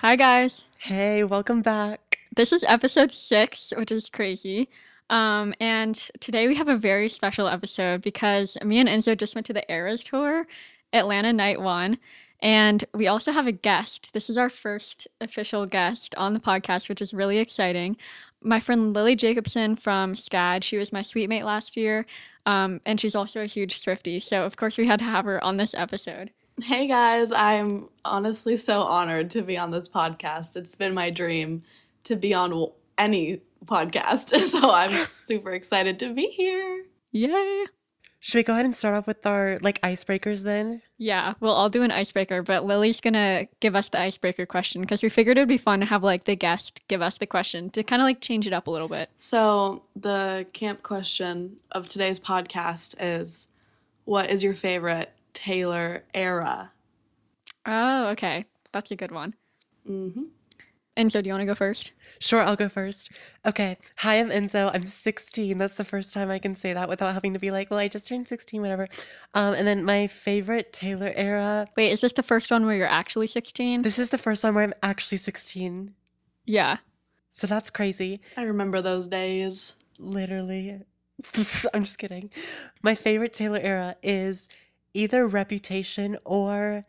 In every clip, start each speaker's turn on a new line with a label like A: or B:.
A: Hi, guys.
B: Hey, welcome back.
A: This is episode six, which is crazy. Um, and today we have a very special episode because me and Enzo just went to the Eras tour, Atlanta Night One. And we also have a guest. This is our first official guest on the podcast, which is really exciting. My friend Lily Jacobson from SCAD. She was my suite mate last year. Um, and she's also a huge Swiftie. So, of course, we had to have her on this episode.
C: Hey guys, I'm honestly so honored to be on this podcast. It's been my dream to be on any podcast, so I'm super excited to be here.
A: Yay!
B: Should we go ahead and start off with our like icebreakers then?
A: Yeah, well, I'll do an icebreaker, but Lily's gonna give us the icebreaker question because we figured it would be fun to have like the guest give us the question to kind of like change it up a little bit.
C: So, the camp question of today's podcast is What is your favorite Taylor era?
A: Oh, okay. That's a good one.
C: Mm-hmm.
A: And so, do you want to go first?
B: Sure, I'll go first. Okay. Hi, I'm Enzo. I'm 16. That's the first time I can say that without having to be like, well, I just turned 16, whatever. Um, and then my favorite Taylor era.
A: Wait, is this the first one where you're actually 16?
B: This is the first one where I'm actually 16.
A: yeah.
B: So that's crazy.
C: I remember those days.
B: Literally. I'm just kidding. My favorite Taylor era is either Reputation or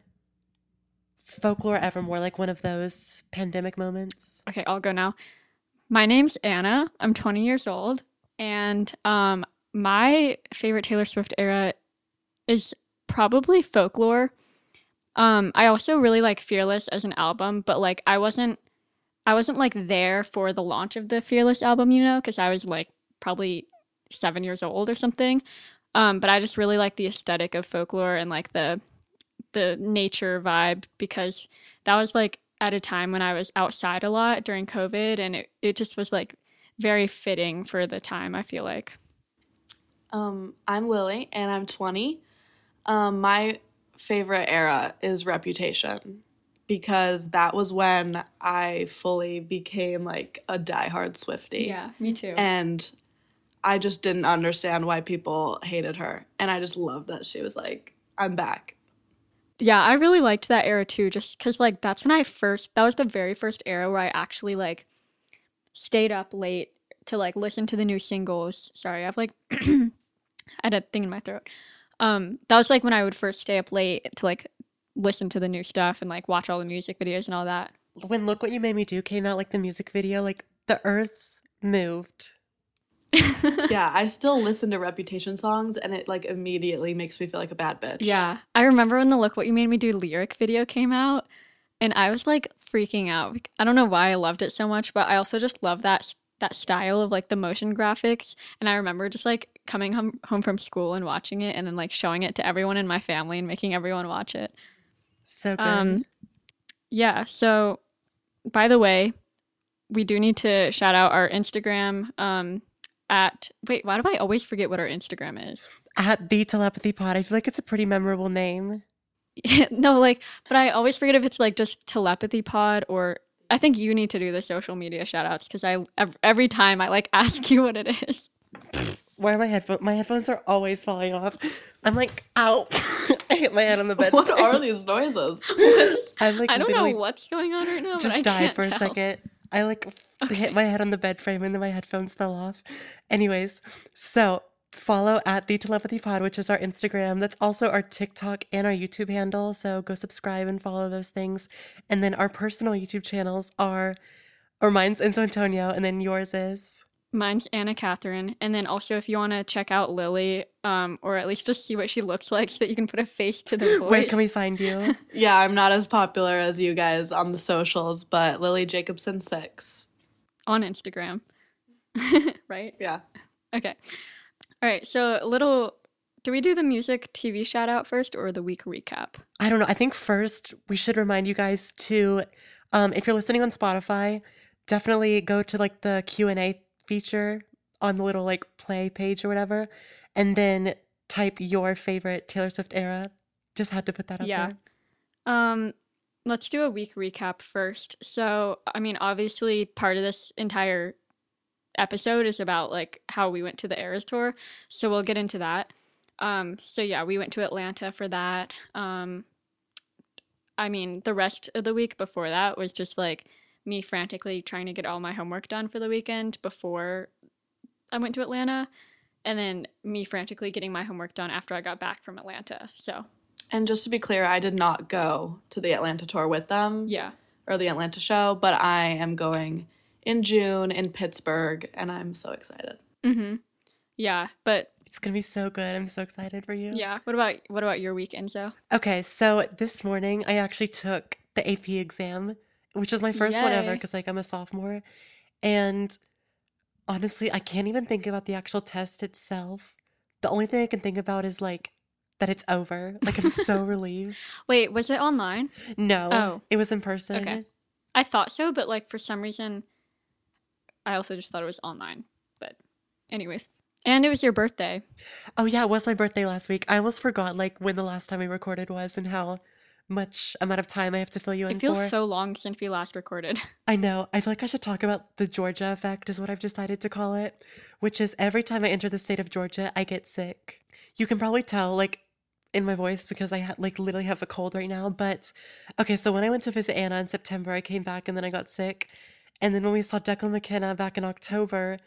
B: Folklore Evermore, like one of those pandemic moments.
A: Okay, I'll go now. My name's Anna. I'm 20 years old, and um, my favorite Taylor Swift era is probably Folklore. Um, I also really like Fearless as an album, but like I wasn't, I wasn't like there for the launch of the Fearless album, you know, because I was like probably seven years old or something. Um, but I just really like the aesthetic of Folklore and like the the nature vibe because that was like at a time when I was outside a lot during COVID and it, it just was like very fitting for the time, I feel like.
C: Um, I'm Lily and I'm 20. Um, my favorite era is Reputation because that was when I fully became like a diehard Swifty.
A: Yeah, me too.
C: And I just didn't understand why people hated her. And I just loved that she was like, I'm back.
A: yeah, I really liked that era too, just because like that's when I first that was the very first era where I actually like stayed up late to like listen to the new singles. Sorry, I have like I had a thing in my throat. Um, that was like when I would first stay up late to like listen to the new stuff and like watch all the music videos and all that.
B: When Look What You Made Me Do came out, like the music video, like the earth moved.
C: yeah, I still listen to Reputation songs and it like immediately makes me feel like a bad bitch.
A: Yeah. I remember when the Look What You Made Me Do lyric video came out and I was like freaking out. I don't know why I loved it so much, but I also just love that that style of like the motion graphics and I remember just like coming home home from school and watching it and then like showing it to everyone in my family and making everyone watch it.
B: So good.
A: Um yeah, so by the way, we do need to shout out our Instagram um at wait, why do I always forget what our Instagram is?
B: At the Telepathy Pod, I feel like it's a pretty memorable name.
A: no, like, but I always forget if it's like just telepathy pod or I think you need to do the social media shout outs because I every time I like ask you what it is.
B: Why are my headphones? My headphones are always falling off. I'm like, ow! I hit my head on the bed.
C: What are these noises?
B: I like
A: I don't know what's going on right now,
B: just
A: but I
B: died
A: can't
B: for a
A: tell.
B: second. I like hit my head on the bed frame and then my headphones fell off. Anyways, so follow at the telepathy pod, which is our Instagram. That's also our TikTok and our YouTube handle. So go subscribe and follow those things. And then our personal YouTube channels are, or mine's Enzo Antonio, and then yours is.
A: Mine's Anna Catherine, and then also if you want to check out Lily, um, or at least just see what she looks like, so that you can put a face to the voice.
B: Where can we find you?
C: yeah, I'm not as popular as you guys on the socials, but Lily Jacobson six.
A: on Instagram, right?
C: Yeah.
A: Okay. All right. So a little. Do we do the music TV shout out first or the week recap?
B: I don't know. I think first we should remind you guys to, um, if you're listening on Spotify, definitely go to like the Q and A feature on the little like play page or whatever, and then type your favorite Taylor Swift era. Just had to put that up
A: Yeah.
B: there.
A: Um, let's do a week recap first. So, I mean, obviously, part of this entire episode is about like how we went to the Eras tour. So we'll get into that. Um, so yeah, we went to Atlanta for that. Um, I mean, the rest of the week before that was just like me frantically trying to get all my homework done for the weekend before I went to Atlanta, and then me frantically getting my homework done after I got back from Atlanta. So,
C: And just to be clear, I did not go to the Atlanta tour with them
A: yeah.
C: or the Atlanta show, but I am going in June in Pittsburgh and I'm so excited.
A: Mhm. Yeah, but
B: It's gonna be so good. I'm so excited for you.
A: yeah, what about what about your weekend, Zoe?
B: Okay, so this morning I actually took the AP exam, which is my first one ever because like I'm a sophomore. And honestly, I can't even think about the actual test itself. The only thing I can think about is like that it's over. Like I'm so relieved.
A: Wait, was it online?
B: No,
A: Oh.
B: it was in person.
A: Okay. I thought so, but like for some reason, I also just thought it was online. But, anyways, and it was your birthday.
B: Oh yeah, it was my birthday last week. I almost forgot like when the last time we recorded was and how much amount of time I have to fill you in
A: It feels
B: for.
A: so long since we last recorded.
B: I know. I feel like I should talk about the Georgia effect, is what I've decided to call it, which is every time I enter the state of Georgia, I get sick. You can probably tell, like, in my voice because I ha- like literally have a cold right now. But okay, so when I went to visit Anna in September, I came back and then I got sick. And then when we saw Declan McKenna back in October,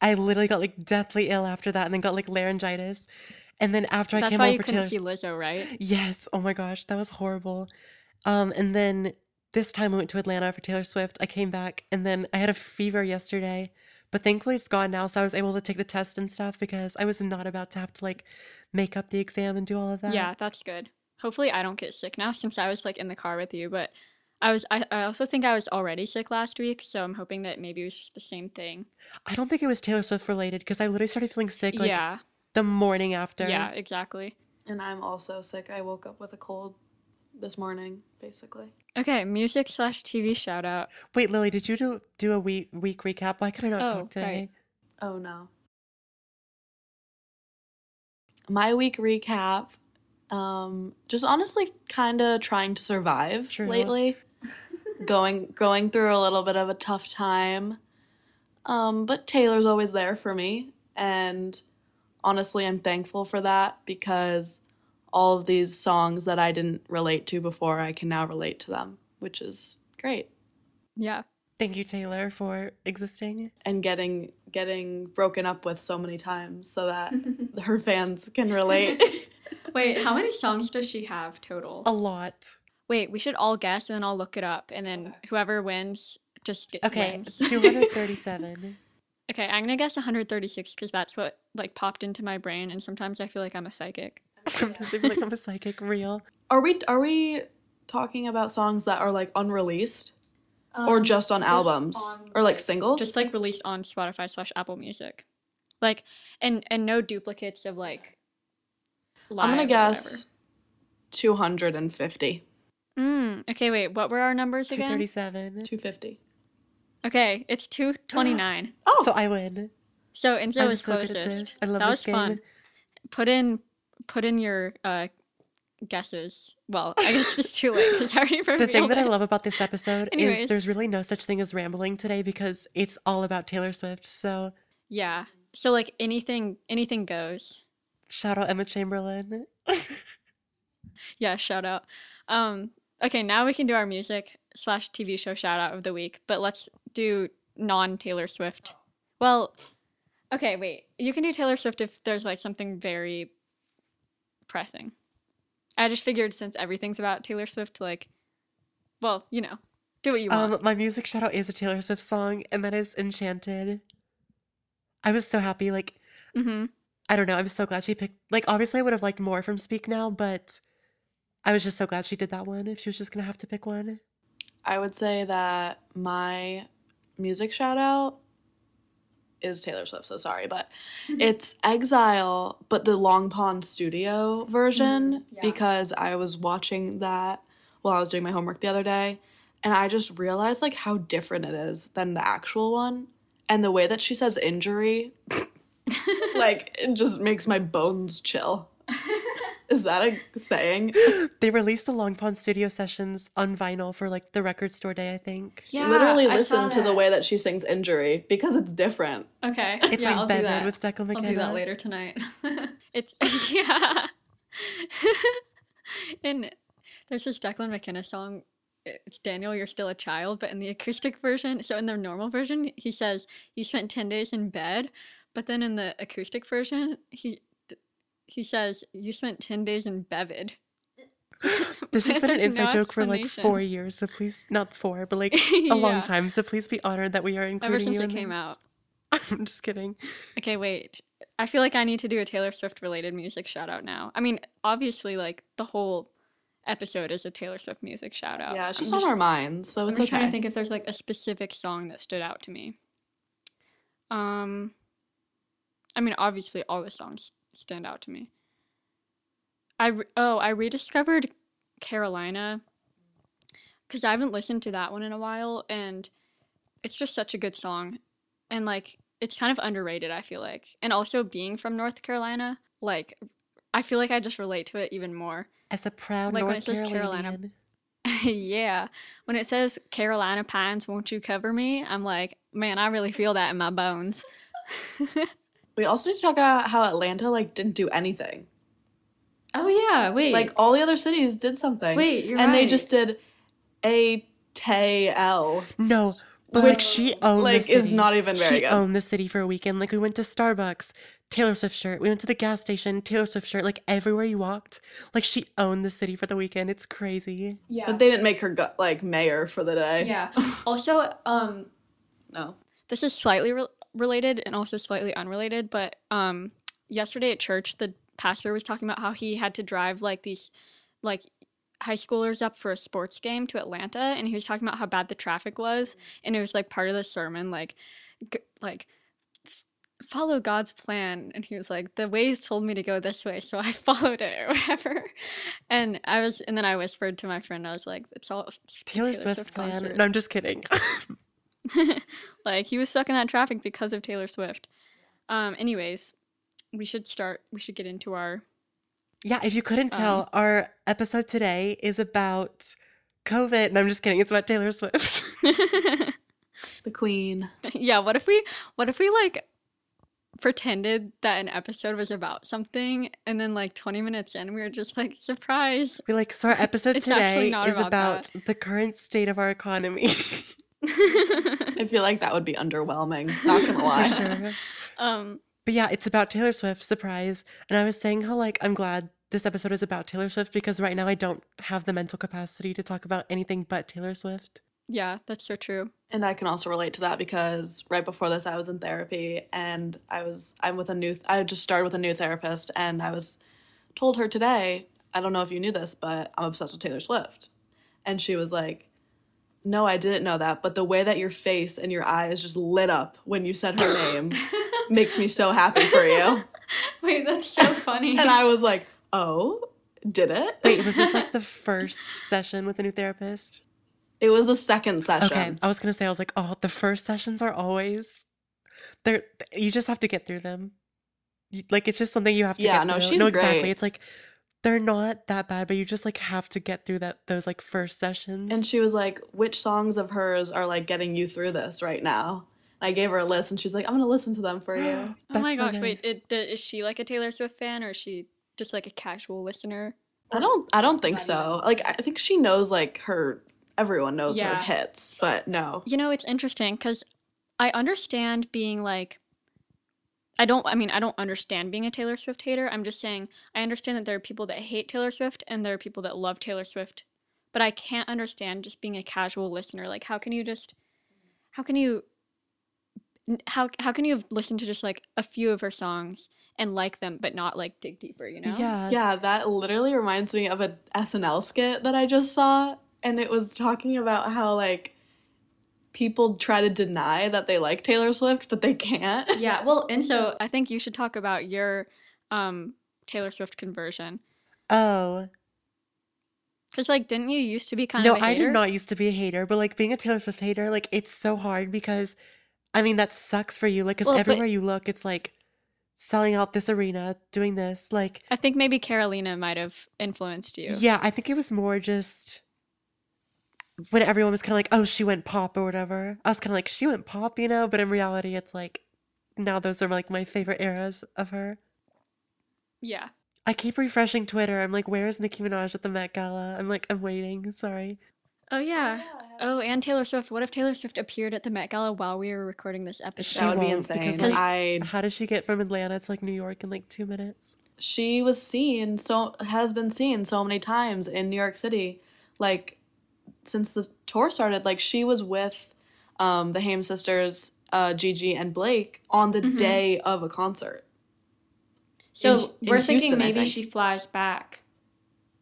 B: I literally got like deathly ill after that and then got like laryngitis. And then after I came
A: why
B: home
A: you couldn't
B: Taylor's
A: see Lizzo, right?
B: Yes. Oh my gosh, that was horrible. Um, and then this time I went to Atlanta for Taylor Swift. I came back and then I had a fever yesterday, but thankfully it's gone now. So I was able to take the test and stuff because I was not about to have to like make up the exam and do all of that.
A: Yeah, that's good. Hopefully, I don't get sick now since I was like in the car with you. But I was, I, I also think I was already sick last week, so I'm hoping that maybe it was just the same thing.
B: I don't think it was Taylor Swift related because I literally started feeling sick like
A: yeah,
B: the morning after.
A: yeah, exactly.
C: And I'm also sick. I woke up with a cold this morning, basically.
A: Okay, music slash TV shout out.
B: Wait, Lily, did you do do a week week recap? Why could I not
A: Oh,
B: talk today?
A: right.
C: Oh no. My week recap. Um, just honestly kind of trying to survive
B: True.
C: lately. going going through a little bit of a tough time. Um, but Taylor's always there for me and honestly I'm thankful for that because all of these songs that I didn't relate to before I can now relate to them, which is great.
A: Yeah,
B: Thank you, Taylor, for existing.
C: and getting getting broken up with so many times so that her fans can relate.
A: Wait, how many songs does she have total?
B: A lot.
A: Wait, we should all guess and then I'll look it up and then whoever wins just get,
B: Okay,
A: wins.
B: 237.
A: okay, I'm gonna guess 136 because that's what like popped into my brain and sometimes I feel like I'm a psychic.
B: Sometimes I feel like I'm a psychic real.
C: are we are we talking about songs that are like unreleased or just on albums or like singles?
A: just like released on Spotify slash Apple Music, like and and no duplicates of like.
C: I'm gonna guess 250.
A: whatever. Mm, okay, wait. What were our numbers again?
B: 237.
C: 250.
A: Okay, it's two twenty nine.
C: Oh,
B: So I win.
A: so Enzo
B: I'm
A: was
B: so good at
A: closest.
B: this. I love
A: that
B: this
A: was
B: game.
A: fun. Put in put in your uh guesses. Well, I guess it's too late because I already revealed
B: The thing that I love about this episode
A: Anyways.
B: is there's really no such thing as rambling today because it's all about Taylor Swift. So
A: Yeah. So like anything anything goes.
B: shout out Emma Chamberlain.
A: Yeah, shout out. Um, okay, now we can do our music slash TV show shout out of the week, but let's do non Taylor Swift. Well, okay, wait. You can do Taylor Swift if there's like something very pressing. I just figured since everything's about Taylor Swift, like, well, you know, do what you want.
B: Um, my music shout out is a Taylor Swift song, and that is Enchanted. I was so happy. Like,
A: mm-hmm.
B: I don't know. I'm so glad she picked. Like, obviously, I would have liked more from Speak Now, but I was just so glad she did that one. If she was just gonna have to pick one,
C: I would say that my music shout out is Taylor Swift, so sorry, but mm-hmm. it's Exile, but the Long Pond Studio version mm-hmm.
A: yeah.
C: because I was watching that while I was doing my homework the other day and I just realized like how different it is than the actual one and the way that she says injury like it just makes my bones chill. Is that a saying?
B: they released the Long Pond Studio sessions on vinyl for like the record store day. I think
A: Yeah,
C: Literally
A: I saw
C: listen to the way that she sings injury because it's different.
A: Okay.
B: it's
A: yeah,
B: like
A: I'll do that.
B: with Declan McKenna.
A: I'll do that later tonight. it's yeah. and There's this Declan McKenna song. It's Daniel, you're still a child, but in the acoustic version, so in the normal version, he says you spent ten days in bed, but then in the acoustic version, he he says you spent ten days in bevid.
B: This has been an inside
A: no
B: joke for like four years, so please, not four, but like a long time. So please be honored that we are including
A: Ever since
B: you
A: it
B: in
A: came
B: this.
A: out.
B: I'm just kidding.
A: Okay, wait. I feel like I need to do a Taylor Swift related music shout out now. I mean, obviously, like the whole episode is a Taylor Swift music shout out.
C: Yeah, it's
A: I'm
C: just on our minds, so
A: I'm just
C: okay.
A: trying to think if there's like a specific song that stood out to me. Um, I mean, obviously, all the songs stand out to me. I re- oh, I rediscovered Carolina because I haven't listened to that one in a while, and it's just such a good song, and like it's kind of underrated. I feel like, and also being from North Carolina, like I feel like I just relate to it even more.
B: As a proud
A: Like when
B: North
A: it says Carolina- yeah. When it says Carolina Pines, won't you cover me? I'm like, man, I really feel that in my bones.
C: we also need to talk about how Atlanta like didn't do anything.
A: Oh yeah, wait.
C: Like all the other cities did something.
A: Wait, you're
C: and they just did a T L.
B: No, but like she owned
C: like,
B: the city.
C: is not even very
B: she
C: good.
B: owned the city for a weekend. Like we went to Starbucks, Taylor Swift shirt. We went to the gas station, Taylor Swift shirt. Like everywhere you walked, like she owned the city for the weekend. It's crazy.
A: yeah.
C: But they didn't make her go- like mayor for the day.
A: yeah. Also, um
C: No.
A: this is slightly re- related and also slightly unrelated, but um yesterday at church the pastor was talking about how he had to drive like these like high schoolers up for a sports game to Atlanta and he was talking about how bad the traffic was and it was like part of the sermon like g- like f- follow God's plan and he was like the Waze told me to go this way so I followed it or whatever and I was and then I whispered to my friend I was like it's all a
B: Taylor, Swift's
A: Swift
B: plan.
A: concert."
B: No, I'm just kidding.
A: like he was stuck in that traffic because of Taylor Swift. Um anyways, we should start we should get into our
B: yeah, if you couldn't tell,
A: Um,
B: our episode today is about COVID. And I'm just kidding. It's about Taylor Swift.
C: The queen.
A: Yeah, what if we what if we like pretended that an episode was about something and then like 20 minutes in we were just like surprise.
B: We like, so our episode today is
A: about
B: about the current state of our economy.
C: I feel like that would be underwhelming. Not gonna lie.
B: Sure.
A: um
B: But yeah, it's about Taylor Swift, surprise. And I was saying how like I'm glad this episode is about Taylor Swift because right now I don't have the mental capacity to talk about anything but Taylor Swift.
A: yeah, that's so true.
C: And I can also relate to that because right before this, I was in therapy and I was I'm with a new I just started with a new therapist and I was told her today I don't know if you knew this but I'm obsessed with Taylor Swift, and she was like, "No, I didn't know that, but the way that your face and your eyes just lit up when you said her name makes me so happy for you."
A: Wait, that's so funny.
C: And I was like, "Oh, did it?"
B: Wait, was this like the first session with a new therapist?
C: It was the second session.
B: Okay, I was gonna say I was like, oh, the first sessions are always they're you just have to get through them. Like it's just something you have to
C: Yeah,
B: get
C: no,
B: through.
C: she's
B: no, exactly.
C: great.
B: It's like they're not that bad, but you just like have to get through that those like first sessions.
C: And she was like, "Which songs of hers are like getting you through this right now?" I gave her a list, and she's like, "I'm gonna listen to them for you."
A: oh my
B: so
A: gosh, wait,
B: nice.
A: it, d- is she like a Taylor Swift fan or is she just like a casual listener?
C: I don't, I don't think so. Like, I think she knows like her. Everyone knows her hits, but no.
A: You know, it's interesting because I understand being like, I don't, I mean, I don't understand being a Taylor Swift hater. I'm just saying, I understand that there are people that hate Taylor Swift and there are people that love Taylor Swift. But I can't understand just being a casual listener. Like, how can you just, how can you, how, how can you have listened to just like a few of her songs and like them, but not like dig deeper, you know?
B: yeah,
C: Yeah, that literally reminds me of a SNL skit that I just saw, and it was talking about how like people try to deny that they like Taylor Swift, but they can't.
A: Yeah. Well, and so I think you should talk about your um, Taylor Swift conversion.
B: Oh.
A: Because, like, didn't you used to be kind
B: No,
A: of a
B: I
A: hater?
B: No, I did not used to be a hater, but like being a Taylor Swift hater, like it's so hard because I mean that sucks for you. Like, because
A: Well, but-
B: everywhere you look, it's like selling out this arena, doing this. Like,
A: I think maybe Carolina might have influenced you.
B: yeah, I think it was more just when everyone was kind of like, oh, she went pop or whatever. I was kind of like, she went pop, you know? But in reality, it's like now those are like my favorite eras of her.
A: Yeah.
B: I keep refreshing Twitter. I'm like, where is Nicki Minaj at the Met Gala? I'm like, I'm waiting. Sorry.
A: Oh yeah. Oh, oh and Taylor Swift. What if Taylor Swift appeared at the Met Gala while we were recording this episode?
C: That would be
B: won't, because,
C: insane.
B: like,
C: I
B: How does she get from Atlanta to like New York in like two minutes?
C: she was seen so has been seen so many times in New York City, like since the tour started. Like she was with um, the Haim sisters, uh, Gigi and Blake, on the
A: Mhm.
C: day of a concert.
A: So
C: in
A: we're thinking
C: Houston,
A: maybe
C: think.
A: she flies back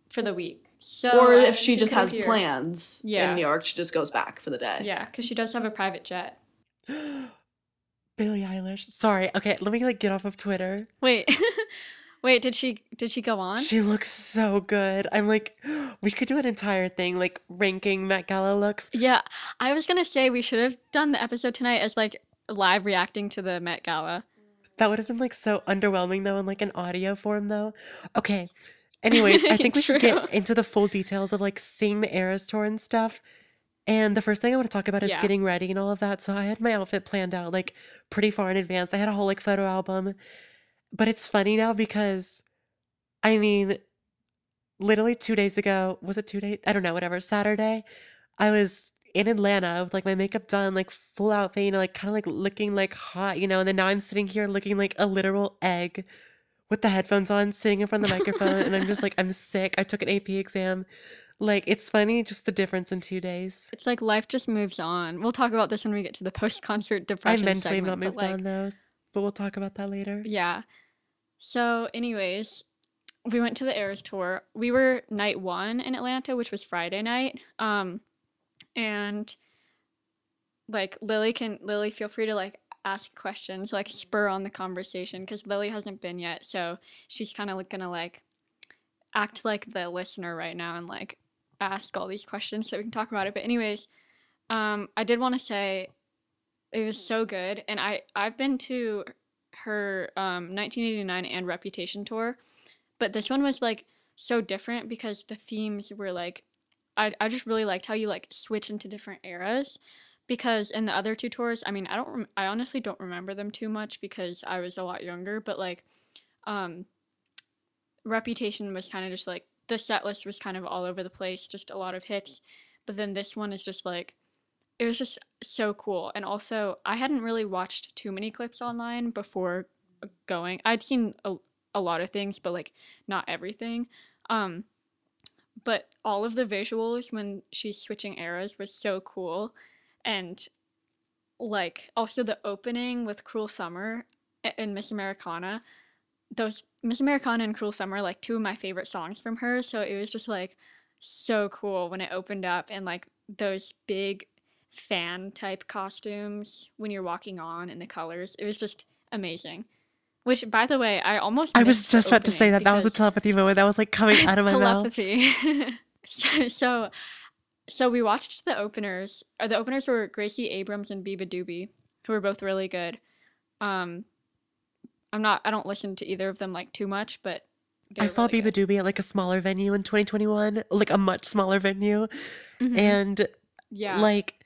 A: for the week. So
C: or if she just has
A: appear.
C: plans
A: Yeah.
C: in New York, she just goes back for the day.
A: Yeah, because she does have a private jet.
B: Billie Eilish. Sorry. Okay, let me like get off of Twitter.
A: Wait, wait. Did she did she go on?
B: She looks so good. I'm like, we could do an entire thing like ranking Met Gala looks.
A: Yeah, I was gonna say we should have done the episode tonight as like live reacting to the Met Gala.
B: That would have been like so underwhelming though in like an audio form though. Okay. Anyways, I think we should get into the full details of like seeing the Eras tour and stuff. And the first thing I want to talk about is
A: Yeah.
B: getting ready and all of that. So I had my outfit planned out like pretty far in advance. I had a whole like photo album. But it's funny now because I mean, literally two days ago, was it two days? I don't know, whatever. Saturday, I was in Atlanta with like my makeup done, like full outfit, you know, like kind of like looking like hot, you know, and then now I'm sitting here looking like a literal egg with the headphones on, sitting in front of the microphone, and I'm just like, I'm sick. I took an AP exam. Like, it's funny, just the difference in two days.
A: It's like life just moves on. We'll talk about this when we get to the post concert depression.
B: I mentally have
A: segment,
B: not moved
A: like,
B: on though, but we'll talk about that later.
A: Yeah. So, anyways, we went to the Eras tour. We were night one in Atlanta, which was Friday night. Um, and like Lily can Lily feel free to like ask questions, like spur on the conversation because Lily hasn't been yet, so she's kind of like gonna like act like the listener right now and like ask all these questions so we can talk about it. But anyways, um, I did want to say it was so good, and I I've been to her um 1989 and Reputation tour, but this one was like so different because the themes were like I I just really liked how you like switch into different eras because in the other two tours, I mean, I don't I honestly don't remember them too much because I was a lot younger, but like um Reputation was kind of just like the set list was kind of all over the place, just a lot of hits, but then this one is just like it was just so cool. And also, I hadn't really watched too many clips online before going. I'd seen a, a lot of things, but like not everything. Um, but all of the visuals when she's switching eras was so cool. And like also the opening with Cruel Summer and Miss Americana. Those Miss Americana and Cruel Summer like two of my favorite songs from her. So it was just like so cool when it opened up and like those big fan type costumes when you're walking on and the colors. It was just amazing. Which, by the way, I almost
B: I was just about to say that. That was a telepathy moment. That was like coming out of my mouth.
A: telepathy. so, so, so we watched the openers. Or the openers were Gracie Abrams and beabadoobee, who were both really good. Um, I'm not. I don't listen to either of them like too much, but
B: I saw
A: really
B: Biba
A: good.
B: Doobie at like a smaller venue in 2021, like a much smaller venue.
A: Mhm.
B: And
A: yeah,
B: like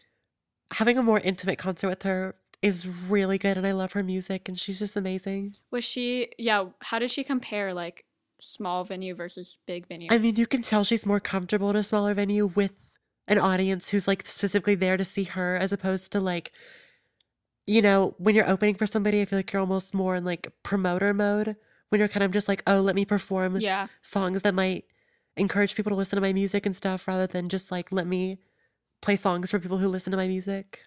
B: having a more intimate concert with her is really good and I love her music and she's just amazing.
A: was she? Yeah, how did she compare like small venue versus big venue?
B: I mean, you can tell she's more comfortable in a smaller venue with an audience who's like specifically there to see her as opposed to like you know, when you're opening for somebody, I feel like you're almost more in like promoter mode when you're kind of just like, "Oh, let me perform
A: yeah,
B: songs that might encourage people to listen to my music and stuff rather than just like let me play songs for people who listen to my music."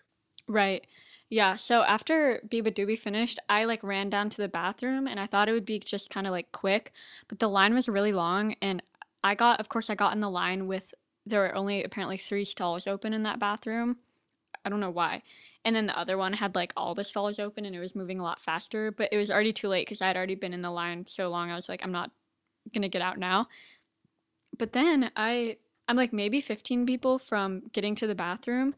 A: Right. Yeah. So after beabadoobee finished, I like ran down to the bathroom and I thought it would be just kind of like quick, but the line was really long. And I got, of course, I got in the line with, there were only apparently three stalls open in that bathroom. I don't know why. And then the other one had like all the stalls open and it was moving a lot faster, but it was already too late because I had already been in the line so long. I was like, I'm not going to get out now. But then I, I'm like maybe 15 people from getting to the bathroom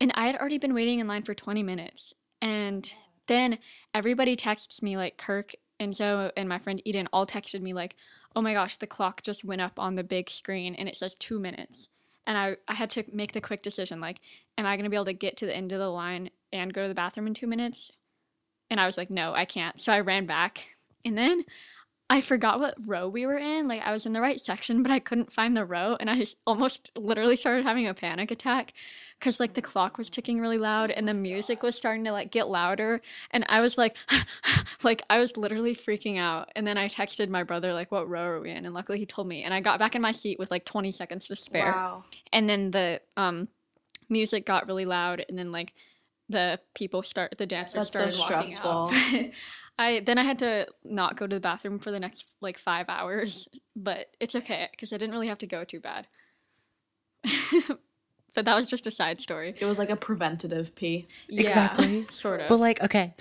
A: and I had already been waiting in line for 20 minutes. And then everybody texts me, like Kirk and Zoe and my friend Eden all texted me, like, oh my gosh, the clock just went up on the big screen and it says two minutes. And I, I had to make the quick decision, like, am I going to be able to get to the end of the line and go to the bathroom in two minutes? And I was like, no, I can't. So I ran back. And then I forgot what row we were in. Like I was in the right section, but I couldn't find the row, and I almost literally started having a panic attack because like the clock was ticking really loud and the music was starting to like get louder, and I was like, like I was literally freaking out. And then I texted my brother like, "What row are we in?" And luckily he told me, and I got back in my seat with like 20 seconds to spare.
C: Wow.
A: And then the um music got really loud, and then like the people start the dancers
C: That's so
A: started walking out. I then I had to not go to the bathroom for the next like five hours, but it's okay because I didn't really have to go too bad. but that was just a side story.
C: It was like a preventative pee.
A: Yeah,
B: Exactly.
A: sort of.
B: But like, okay,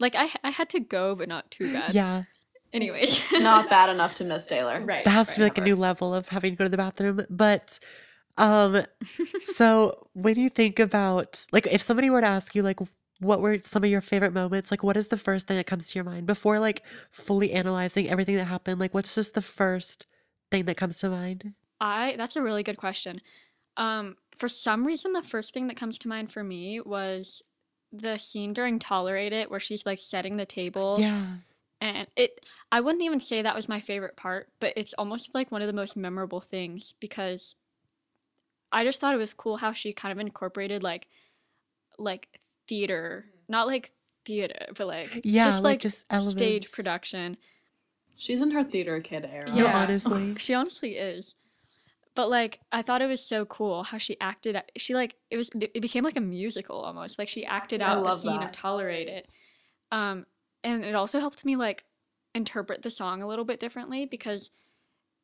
A: like I I had to go, but not too bad.
B: yeah,
A: Anyways,
C: Not bad enough to miss Taylor.
A: right.
B: that has to be
A: right.
B: like a new level of having to go to the bathroom. But, um, so when you think about like, if somebody were to ask you like, what were some of your favorite moments? Like, what is the first thing that comes to your mind before like fully analyzing everything that happened? Like, what's just the first thing that comes to mind?
A: I that's a really good question. Um, for some reason, the first thing that comes to mind for me was the scene during Tolerate It, where she's like setting the table.
B: Yeah,
A: And it, I wouldn't even say that was my favorite part, but it's almost like one of the most memorable things because I just thought it was cool how she kind of incorporated like, like theater, not like theater, but like
B: yeah,
A: just
B: like,
A: like
B: just
A: stage production.
C: She's in her theater kid era.
B: No,
A: Yeah.
B: honestly.
A: she honestly is. But like, I thought it was so cool how she acted. She like it was. It became like a musical almost. Like she acted out the scene
C: that.
A: of "Tolerate It," um, and it also helped me like interpret the song a little bit differently because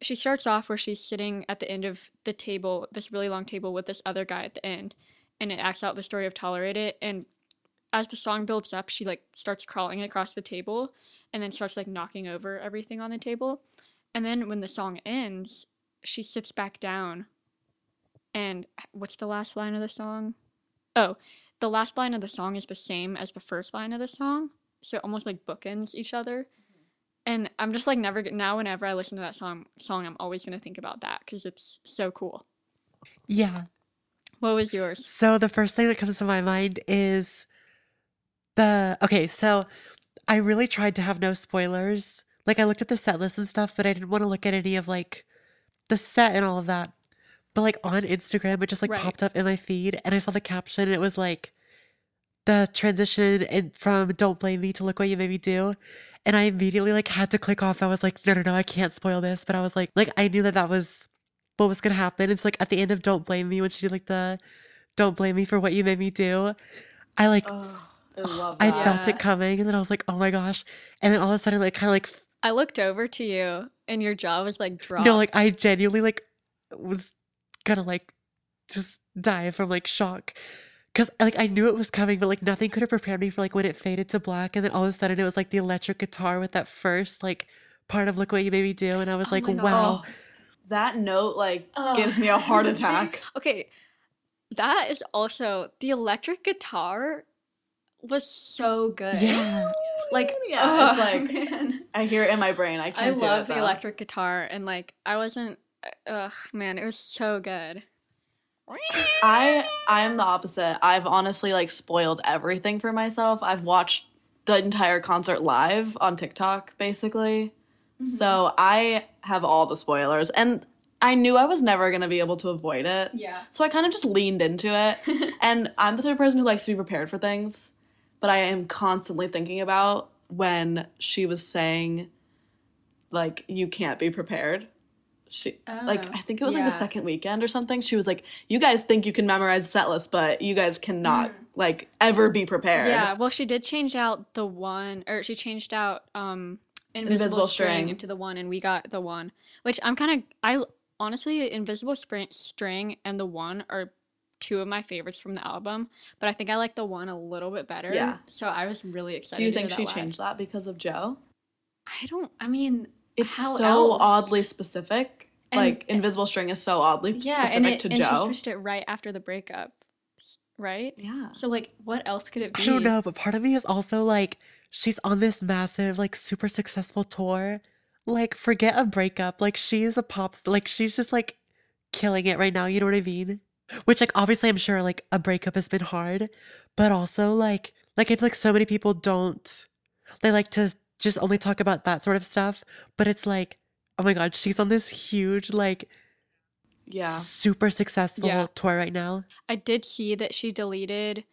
A: she starts off where she's sitting at the end of the table, this really long table with this other guy at the end, and it acts out the story of "Tolerate It." And as the song builds up, she like starts crawling across the table, and then starts like knocking over everything on the table. And then when the song ends, she sits back down. And what's the last line of the song? Oh, the last line of the song is the same as the first line of the song. So it almost like bookends each other. Mm-hmm. And I'm just like never now whenever I listen to that song song I'm always going to think about that cuz it's so cool.
B: Yeah.
A: What was yours?
B: So the first thing that comes to my mind is the okay, so I really tried to have no spoilers. Like I looked at the set list and stuff, but I didn't want to look at any of like the set and all of that. But like on Instagram, it just like
A: Right.
B: popped up in my feed and I saw the caption and it was like the transition and from Don't Blame Me to Look What You Made Me Do. And I immediately like had to click off. I was like, no, no, no, I can't spoil this. But I was like, like I knew that that was what was gonna happen. It's like at the end of Don't Blame Me when she did like the Don't Blame Me for What You Made Me Do. I like
C: Oh, I
B: I felt it coming, and then I was like, oh my gosh. And then all of a sudden, like kind of like
A: I looked over to you and your jaw was like dropped.
B: no, like I genuinely like was gonna like just die from like shock. Cause like I knew it was coming, but like nothing could have prepared me for like when it faded to black, and then all of a sudden it was like the electric guitar with that first like part of "Look What You Made Me Do," and I was
A: Oh
B: like, wow,
A: gosh.
C: That note like
A: Oh.
C: gives me a heart attack.
A: Okay, that is also the electric guitar was so good.
B: yeah,
A: Like
C: Yeah, it's
A: oh,
C: like-
A: man.
C: I hear it in my brain. I
A: I
C: can't do
A: love the electric guitar and like I wasn't uh, ugh man, it was so good.
C: I I am the opposite. I've honestly like spoiled everything for myself. I've watched the entire concert live on TikTok basically. Mm-hmm. So I have all the spoilers and I knew I was never going to be able to avoid it.
A: Yeah.
C: So I kind of just leaned into it. and I'm the type of person who likes to be prepared for things, but I am constantly thinking about when she was saying like you can't be prepared. She like
A: Oh,
C: I think it was like the second weekend or something. She was like, "You guys think you can memorize the set list, but you guys cannot like ever be prepared."
A: Mm. Yeah, well she did change out the one or she changed out um invisible,
C: Invisible
A: string.
C: String.
A: into the one and we got the one. Which I'm kind of I honestly invisible spring, string and the one are two of my favorites from the album, but I think I like the one a little bit better.
C: Yeah.
A: So I was really excited.
C: Do you think she
A: live.
C: changed that because of Joe?
A: I don't. I mean,
C: It's
A: how
C: so
A: else?
C: oddly specific.
A: And-
C: like Invisible String is so oddly
A: Yeah,
C: specific
A: and it
C: to
A: and she
C: Joe.
A: switched it right after the breakup, right?
C: yeah.
A: So like, what else could it be?
B: I don't know, but part of me is also like, she's on this massive, like, super successful tour. Like, forget a breakup. Like, she's a pop star. Like, she's just like killing it right now. You know what I mean? Which, like, obviously, I'm sure like a breakup has been hard, but also like, like I feel like so many people don't. They like to just only talk about that sort of stuff. But it's like, oh my god, she's on this huge, like,
C: Yeah.
B: super successful
A: Yeah.
B: tour right now.
A: I did see that she deleted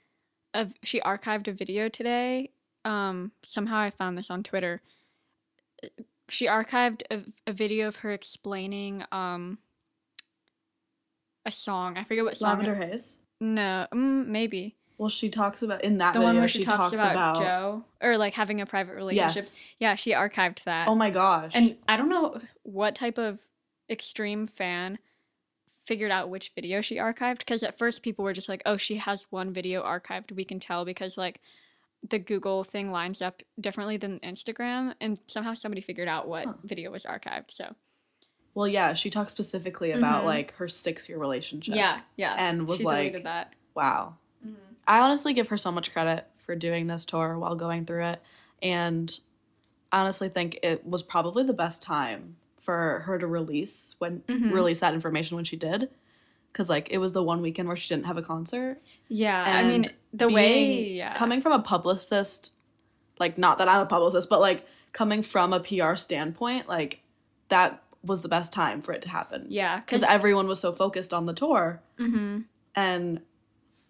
A: a she archived a video today. Um somehow I found this on Twitter. She archived a, a video of her explaining um a song. I forget what song. it-
C: Lavender Haze.
A: No, mm, maybe.
C: Well, she talks about in that
A: The
C: video.
A: one where
C: she,
A: she, talks, about,
C: about
A: Joe or like having a private relationship.
C: Yes.
A: Yeah, she archived that.
C: Oh my gosh.
A: And I don't know what type of extreme fan figured out which video she archived because at first people were just like, "Oh, she has one video archived. We can tell because like the Google thing lines up differently than Instagram." And somehow somebody figured out what
C: Huh.
A: video was archived. So
C: well, yeah, she talked specifically about
A: Mhm.
C: like her six-year relationship.
A: yeah, yeah,
C: And was
A: she
C: like-
A: that.
C: Wow. I honestly give her so much credit for doing this tour while going through it, and I honestly think it was probably the best time for her to release when
A: Mhm.
C: release that information when she did, because like it was the one weekend where she didn't have a concert.
A: Yeah, I mean
C: And
A: the way yeah.
C: coming from a publicist, like not that I'm a publicist, but like coming from a PR standpoint, like that was the best time for it to happen.
A: yeah,
C: because everyone was so focused on the tour,
A: hmm
C: and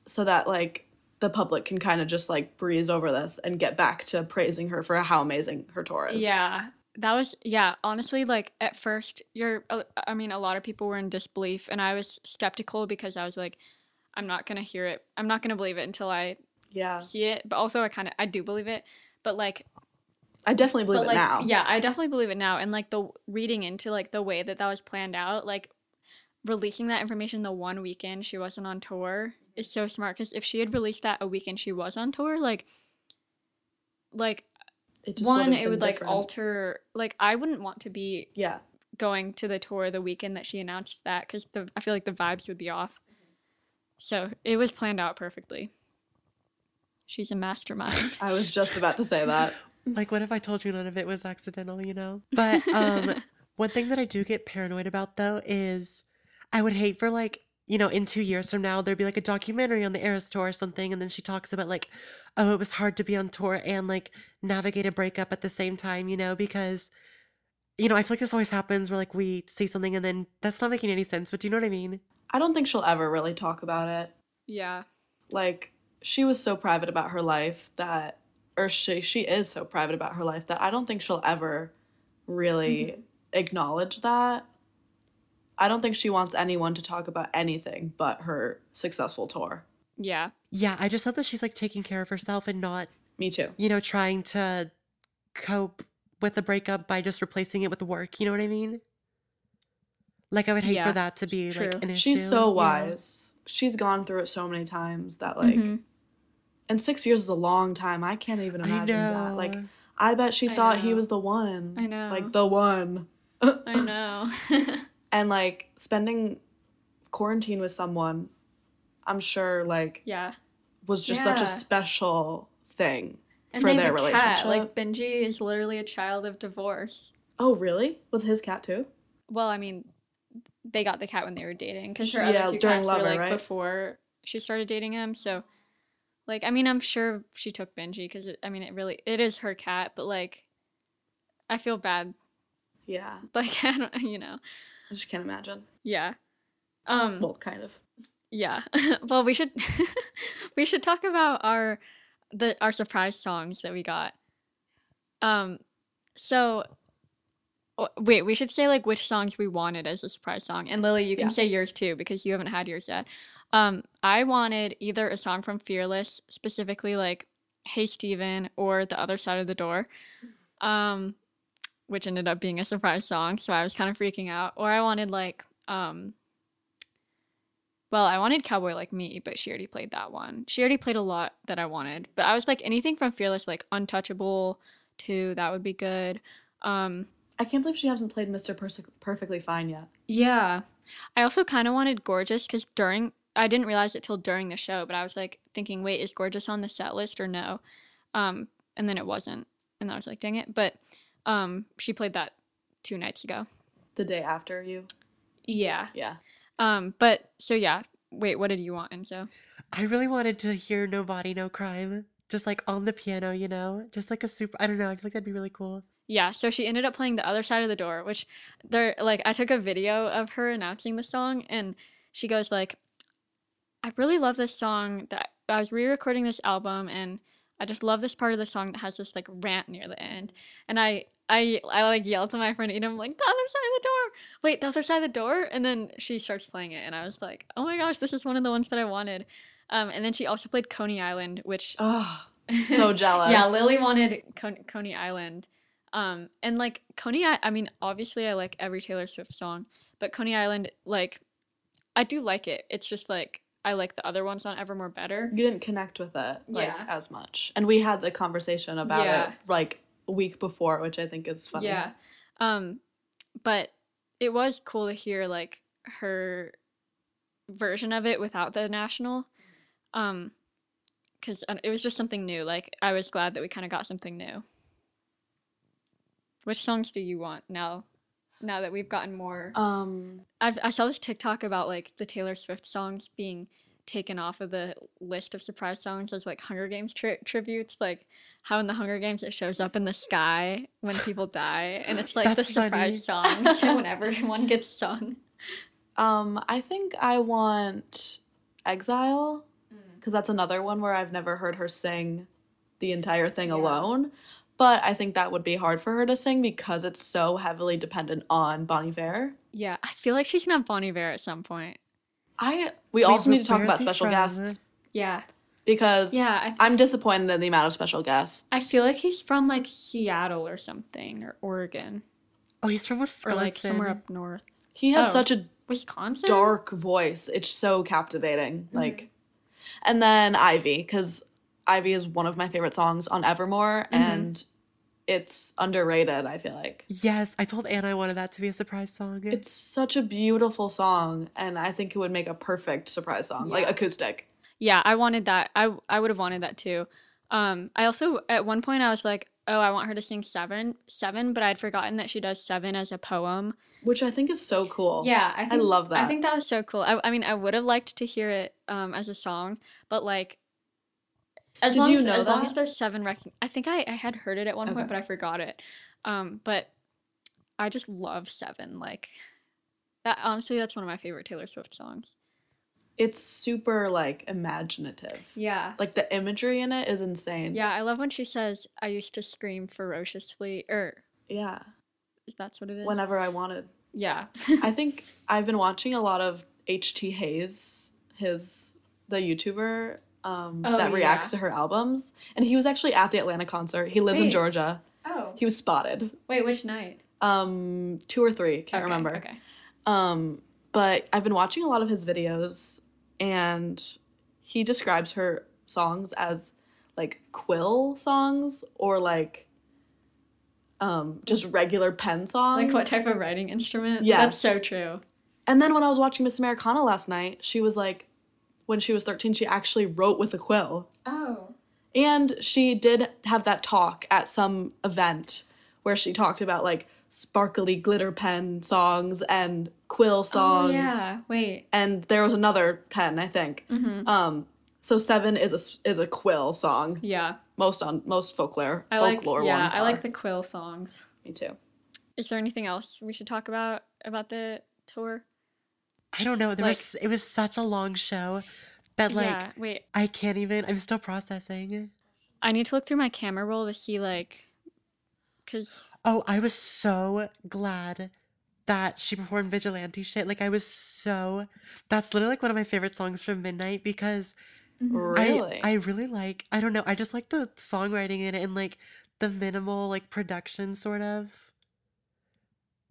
C: so that like the public can kind of just like breeze over this and get back to praising her for how amazing her tour is.
A: Yeah. That was yeah, honestly like at first you're uh, I mean a lot of people were in disbelief and I was skeptical because I was like I'm not going to hear it. I'm not going to believe it until I
C: yeah,
A: see it, but also I kind of I do believe it. But like
C: I definitely believe
A: but
C: it
A: like
C: now.
A: yeah, I definitely believe it now and like the reading into like the way that that was planned out, like releasing that information the one weekend she wasn't on tour is so smart cuz if she had released that a weekend she was on tour, like like
C: It just
A: one it
C: been
A: would like alter like I wouldn't want to be
C: Yeah,
A: going to the tour the weekend that she announced that because the I feel like the vibes would be off. So it was planned out perfectly. She's a mastermind.
C: I was just about to say that.
B: Like, what if I told you none of it was accidental, you know? But um, one thing that I do get paranoid about though is I would hate for like, you know, in two years from now, there'd be like a documentary on the Eras tour or something, and then she talks about like, oh, it was hard to be on tour and like navigate a breakup at the same time, you know, because you know, I feel like this always happens where like we see something and then that's not making any sense, but do you know what I mean?
C: I don't think she'll ever really talk about it.
A: yeah.
C: Like she was so private about her life that, or she she is so private about her life that I don't think she'll ever really mm-hmm. acknowledge that. I don't think she wants anyone to talk about anything but her successful tour.
A: Yeah.
B: Yeah, I just love that she's like taking care of herself and not,
C: Me too.
B: you know, trying to cope with the breakup by just replacing it with work. You know what I mean? Like I would hate
A: Yeah,
B: for that to be
A: true.
B: like an issue.
C: She's so
B: you know?
C: wise. She's gone through it so many times that like
A: Mhm.
C: and 6 years is a long time. I can't even
B: I
C: imagine
B: know.
C: that. Like I bet she
A: I
C: thought he
A: know.
C: was the one.
A: I know.
C: Like the one.
A: I know.
C: and like spending quarantine with someone i'm sure like
A: yeah.
C: was just such a special thing
A: And
C: for their relationship
A: cat. Like Benji is literally a child of divorce.
C: oh really was his cat too
A: Well, I mean, they got the cat when they were dating because her
C: Yeah,
A: other two cats
C: Lover,
A: were like
C: right?
A: before she started dating him. So, like, I mean, I'm sure she took Benji because I mean, it really it is her cat, but like, I feel bad.
C: yeah
A: Like, I don't, you know,
C: i just can't imagine
A: yeah, um,
C: well kind of
A: yeah. well, we should we should talk about our the our surprise songs that we got. Um, so. Wait, we should say like which songs we wanted as a surprise song. And Lily, you can
C: Yeah.
A: say yours too because you haven't had yours yet. Um, I wanted either a song from Fearless, specifically like Hey Stephen or The Other Side of the Door. Um, which ended up being a surprise song, so I was kind of freaking out. Or I wanted like um well, I wanted Cowboy Like Me, but she already played that one. She already played a lot that I wanted. But I was like anything from Fearless like Untouchable to that would be good. Um
C: i can't believe she hasn't played mr Perse- perfectly fine yet
A: Yeah. I also kind of wanted Gorgeous because during, I didn't realize it till during the show, but I was like thinking, wait, is Gorgeous on the set list or no? Um, and then it wasn't. And I was like, dang it. But um, she played that two nights ago.
C: the day after you
A: Yeah.
C: yeah
A: Um, but so yeah. Wait, what did you want, Enzo?
B: I really wanted to hear No Body, No Crime just like on the piano, you know, just like a super. I don't know. I feel like that'd be really cool.
A: Yeah, so she ended up playing the other side of the door, which there like I took a video of her announcing the song and she goes like I really love this song that I was re-recording this album and I just love this part of the song that has this like rant near the end. And I I I like yelled to my friend and I'm like the other side of the door. Wait, the other side of the door? And then she starts playing it and I was like, "Oh my gosh, this is one of the ones that I wanted." Um and then she also played Coney Island, which
C: Oh, so jealous.
A: yeah, Lily wanted Con- Coney Island. Um, and like Coney, I-, I mean, obviously, I like every Taylor Swift song, but Coney Island, like, I do like it. It's just like I like the other ones on Evermore better.
C: You didn't connect with it like
A: Yeah.
C: as much, and we had the conversation about
A: Yeah.
C: it like week before, which I think is funny.
A: Yeah. Um, but it was cool to hear like her version of it without the national. Um, because it was just something new. Like I was glad that we kind of got something new. Which songs do you want now? Now that we've gotten more,
C: Um.
A: I've, I saw this TikTok about like the Taylor Swift songs being taken off of the list of surprise songs as like Hunger Games tri- tributes. Like how in the Hunger Games it shows up in the sky when people die, and it's like the
B: funny.
A: surprise songs whenever one gets sung.
C: Um. I think I want Exile
A: Mm.
C: because that's another one where I've never heard her sing the entire thing
A: Yeah.
C: alone. But I think that would be hard for her to sing because it's so heavily dependent on Bon Iver.
A: Yeah, I feel like she's gonna have Bon Iver at some point.
C: I we
B: Wait,
C: also need to talk about special
B: from?
C: guests
A: Yeah,
C: because
A: yeah. I, th-
C: I'm disappointed in the amount of special guests.
A: I feel like he's from like Seattle or something or Oregon
B: Oh, he's from
A: or
B: Wisconsin.
A: like somewhere up north.
C: he has
A: Oh.
C: such a
A: Wisconsin.
C: dark voice. It's so captivating.
A: Mm-hmm.
C: Like, and then Ivy, because Ivy is one of my favorite songs on Evermore,
A: Mm-hmm.
C: and it's underrated. I feel like
B: Yes, I told Anna I wanted that to be a surprise song.
C: it's such a beautiful song, and I think it would make a perfect surprise song, like acoustic.
A: Yeah, I wanted that. I I would have wanted that too. Um, I also at one point I was like, oh, I want her to sing seven, seven, but I'd forgotten that she does seven as a poem.
C: Which I think is so cool.
A: Yeah, I think,
C: love that.
A: I think that was so cool. I, I mean, I would have liked to hear it um as a song, but like. As
C: Did
A: long
C: you
A: as,
C: know
A: as long as there's seven rec- I think I, I had heard it at one
C: Okay.
A: point, but I forgot it. Um, but I just love seven. Like that honestly, that's one of my favorite Taylor Swift songs.
C: It's super like imaginative.
A: Yeah.
C: Like the imagery in it is insane.
A: Yeah, I love when she says, I used to scream ferociously, or
C: Yeah.
A: that's what it is.
C: Whenever I wanted.
A: Yeah.
C: I think I've been watching a lot of HT Hayes, his the YouTuber um,
A: Oh,
C: that reacts
A: yeah.
C: to her albums, and he was actually at the Atlanta concert. He lives in Georgia.
A: oh.
C: He was spotted.
A: Wait, which night?
C: Um, two or three, can't
A: Okay,
C: remember.
A: Okay.
C: Um, but I've been watching a lot of his videos, and he describes her songs as like quill songs or like um just regular pen songs.
A: Like what type of writing instrument?
C: Yeah,
A: That's so true.
C: And then when I was watching Miss Americana last night, she was like, when she was 13, she actually wrote with a quill.
A: Oh.
C: And she did have that talk at some event where she talked about like sparkly glitter pen songs and quill songs.
A: Oh, yeah. Wait.
C: And there was another pen, I think.
A: Mm-hmm.
C: Um, so seven is a is a quill song.
A: Yeah.
C: Most on most folklore
A: I like
C: folklore
A: yeah,
C: ones.
A: I like the quill songs.
C: Me too.
A: Is there anything else we should talk about about the tour?
B: I don't know. There
A: Like-
B: was it was such a long show that like
A: yeah. Wait.
B: I can't even. I'm still processing.
A: I need to look through my camera roll to see like cuz
B: Oh, I was so glad that she performed vigilante shit. Like I was so. That's literally like one of my favorite songs from Midnight because mm-hmm.
C: Really?
B: I I really like. I don't know. I just like the songwriting in it and like the minimal like production sort of.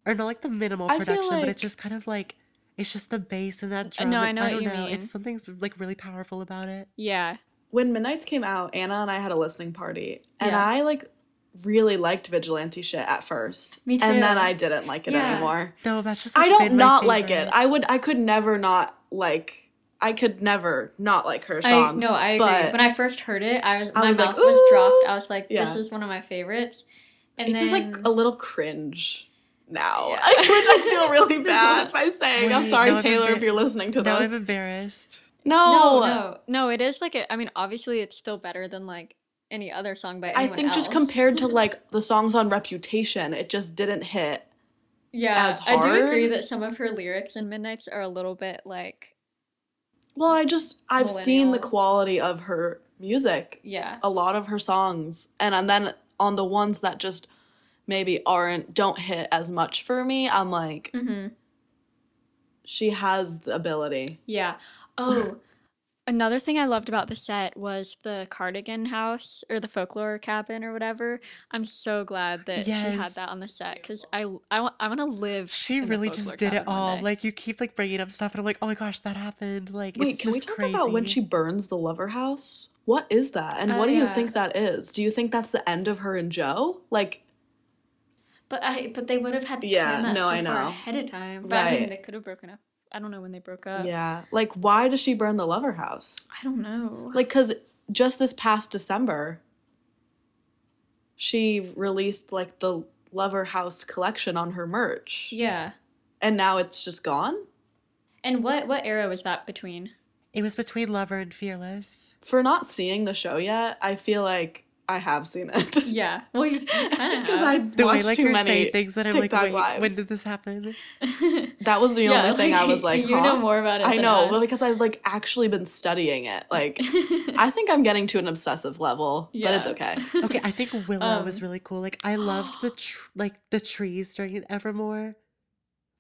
B: Or not like the minimal
C: I feel
B: production, but it's just kind of like it's just the bass and that drum.
A: no, I
B: and
A: know what
B: don't
A: you
B: know.
A: mean.
B: It's something's like really powerful about it.
A: Yeah.
C: when Midnights came out, Anna and I had a listening party, and
A: Yeah.
C: I like really liked vigilante shit at first.
A: Me too.
C: And then. I didn't like it
A: Yeah.
C: anymore.
B: No, that's just.
C: I don't
B: been my
C: not like it. I would I could never not like I could never not like her
A: I
C: songs.
A: no, I agree.
C: But
A: when I first heard it, I was
C: I
A: my
C: was like,
A: mouth was dropped. I was like, this
C: Yeah.
A: is one of my favorites. And
C: it's
A: then
C: just like a little cringe now.
A: Yeah.
C: Which I feel really bad by saying. I'm sorry,
B: no, I'm
C: Taylor, if you're listening to
B: Now
C: this.
B: I'm embarrassed.
A: no,
C: no,
A: no, no. It is like a, I mean, obviously, it's still better than like any other song by
C: I
A: anyone
C: think just compared to like the songs on Reputation, it just didn't hit.
A: yeah,
C: as
A: I do agree that some of her lyrics in Midnights are a little bit like
C: Well, I just I've seen the quality of her music,
A: yeah.
C: a lot of her songs, and, and then on the ones that just maybe aren't don't hit as much for me, I'm like
A: Mm-hmm.
C: she has the ability.
A: Yeah. Oh, another thing I loved about the set was the cardigan house or the folklore cabin or whatever. I'm so glad that she had that on the set because I I want I want to live.
B: She
A: in
B: really
A: folklore
B: just did it all. Like you keep like bringing up stuff, and I'm like, oh my gosh, that happened. Like,
C: Wait,
B: it's
C: can we talk
B: crazy.
C: about when she burns the lover house? What is that? And
A: Oh,
C: what do you think that is? Do you think that's the end of her and Joe? Like,
A: but I but they would have had to
C: Yeah,
A: plan that
C: no,
A: so
C: I
A: far
C: know.
A: ahead of time. But I mean, they could have broken up. I don't know when they broke up.
C: yeah. Like, why does she burn the lover house?
A: I don't know.
C: Like, because just this past December, she released like the lover house collection on her merch.
A: yeah.
C: And now it's just gone?
A: And what what era was that between?
B: It was between Lover and Fearless.
C: For not seeing the show yet, I feel like I have seen it.
A: Yeah. Well, you, you kind of
C: Because I
B: The way
C: watched
B: like
C: too
B: you're
C: many
B: saying things that I'm
C: TikTok
B: like, wait, when did this happen?
C: That was the
A: Yeah,
C: only thing I was like,
A: you
C: huh?
A: know more about it.
C: I
A: than
C: know,
A: us.
C: well, because I've like actually been studying it. Like, I think I'm getting to an obsessive level, but it's okay.
B: Okay, I think Willow was
A: Um,
B: really cool. Like I loved the tr- like the trees during Evermore.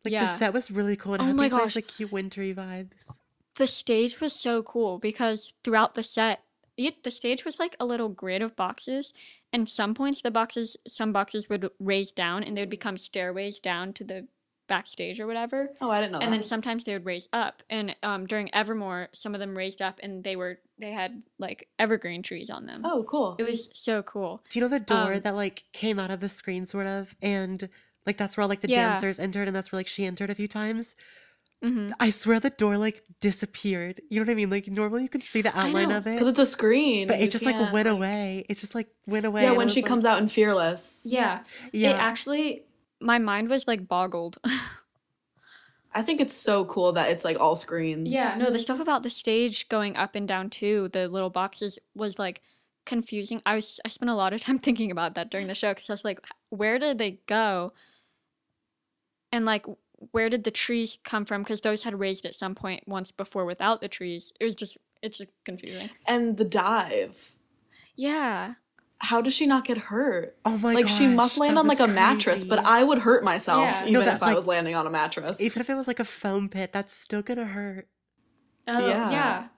B: Like the set was really cool and
A: Oh
B: had
A: my
B: these nice
A: gosh.
B: like cute wintry vibes.
A: the stage was so cool because throughout the set it, the stage was like a little grid of boxes and some points the boxes some boxes would raise down and they would become stairways down to the backstage or whatever
C: Oh, I didn't know
A: and then sometimes they would raise up and um, during evermore some of them raised up and they were they had like evergreen trees on them
C: Oh, cool.
A: it was so cool
B: Do you know the door
A: Um,
B: that like came out of the screen sort of and like that's where all like the
A: Yeah.
B: dancers entered and that's where like she entered a few times.
A: Hmm
B: I swear the door like disappeared. You know what I mean? Like normally you can see the outline
C: know,
B: of it,
C: because it's a screen.
B: but it just like
C: can't,
B: went away. It just like went away.
C: Yeah, when she
B: like-
C: comes out in Fearless.
A: yeah.
B: yeah,
A: it actually my mind was like boggled
C: I think it's so cool that it's like all screens.
A: Yeah, no, the stuff about the stage going up and down too, the little boxes was like confusing. I was I spent a lot of time thinking about that during the show because I was like, where did they go? And like, where did the trees come from? Because those had raised at some point once before without the trees. It was just it's just confusing.
C: And the dive.
A: Yeah,
C: How does she not get hurt?
B: Oh my god.
C: like she must land
B: that
C: on like a
B: was
C: mattress, but
B: crazy.
C: I would hurt myself
A: Yeah. No,
C: even
B: that,
C: if I
B: like-
C: was landing on a mattress.
B: even if it was like a foam pit, that's still gonna hurt.
A: oh
C: Yeah.
A: yeah,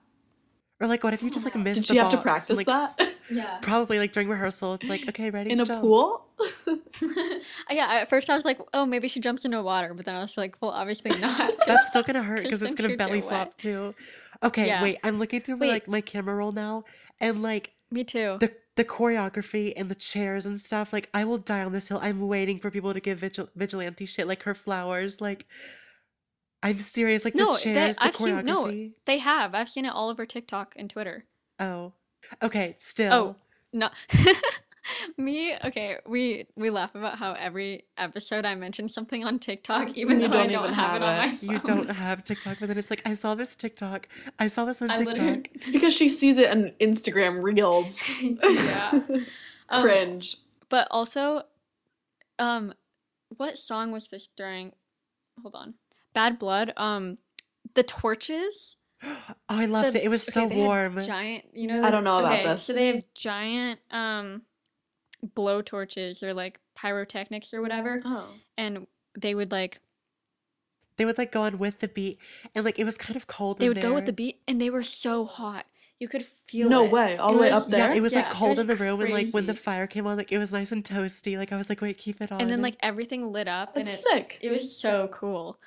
B: Or like, what if you
A: Oh
B: just like
A: gosh.
B: missed
C: Did
B: the
C: she have to practice
B: like,
C: that
A: yeah.
B: Probably like during rehearsal, it's like okay, ready
C: in a
B: jump.
C: pool?
A: yeah, at first I was like, oh, maybe she jumps into water, but then I was like, well, obviously not.
B: That's still gonna hurt because it's gonna
A: she'd get
B: belly
A: wet.
B: flop too. Okay,
A: Yeah.
B: wait. I'm looking through my, like my camera roll now, and like
A: Me too.
B: the the choreography and the chairs and stuff. Like I will die on this hill. I'm waiting for people to give vigil- vigilante shit like her flowers. Like I'm serious. Like
A: No,
B: the
A: they-
B: chairs, the
A: I've seen- no. They have. I've seen it all over TikTok and Twitter.
B: Oh, okay. Still,
A: Oh, no. Me, okay, we we laugh about how every episode I mention something on TikTok, even
C: You
A: though I
C: don't
A: don't
C: even
A: have,
C: have
A: it on my phone.
B: you don't have TikTok, but then it's like I saw this TikTok. I saw this on
A: I
B: TikTok.
C: because she sees it on Instagram reels.
A: yeah. Um,
C: Cringe.
A: But also, um, what song was this during? Hold on, Bad Blood. Um, the torches.
B: Oh, I loved
A: the-
B: it. It was
A: okay,
B: so
A: they
B: warm.
A: Giant, you know.
C: I don't know about this.
A: So they have giant um, blow torches or like pyrotechnics or whatever,
C: Oh.
A: and they would like
B: They would like go on with the beat, and like it was kind of cold.
A: they
B: in
A: would go with the beat, and they were so hot. You could feel it.
C: No
A: it.
C: way, all
A: It
C: the way
A: was-
C: up there?
B: Yeah, it was like
A: Yeah, it
B: cold
A: was
B: in the room, and like when the fire came on, like it was nice and toasty. Like I was like, wait, keep it on.
A: and then like everything lit up, and
C: That's
A: it
C: sick.
A: it was so cool.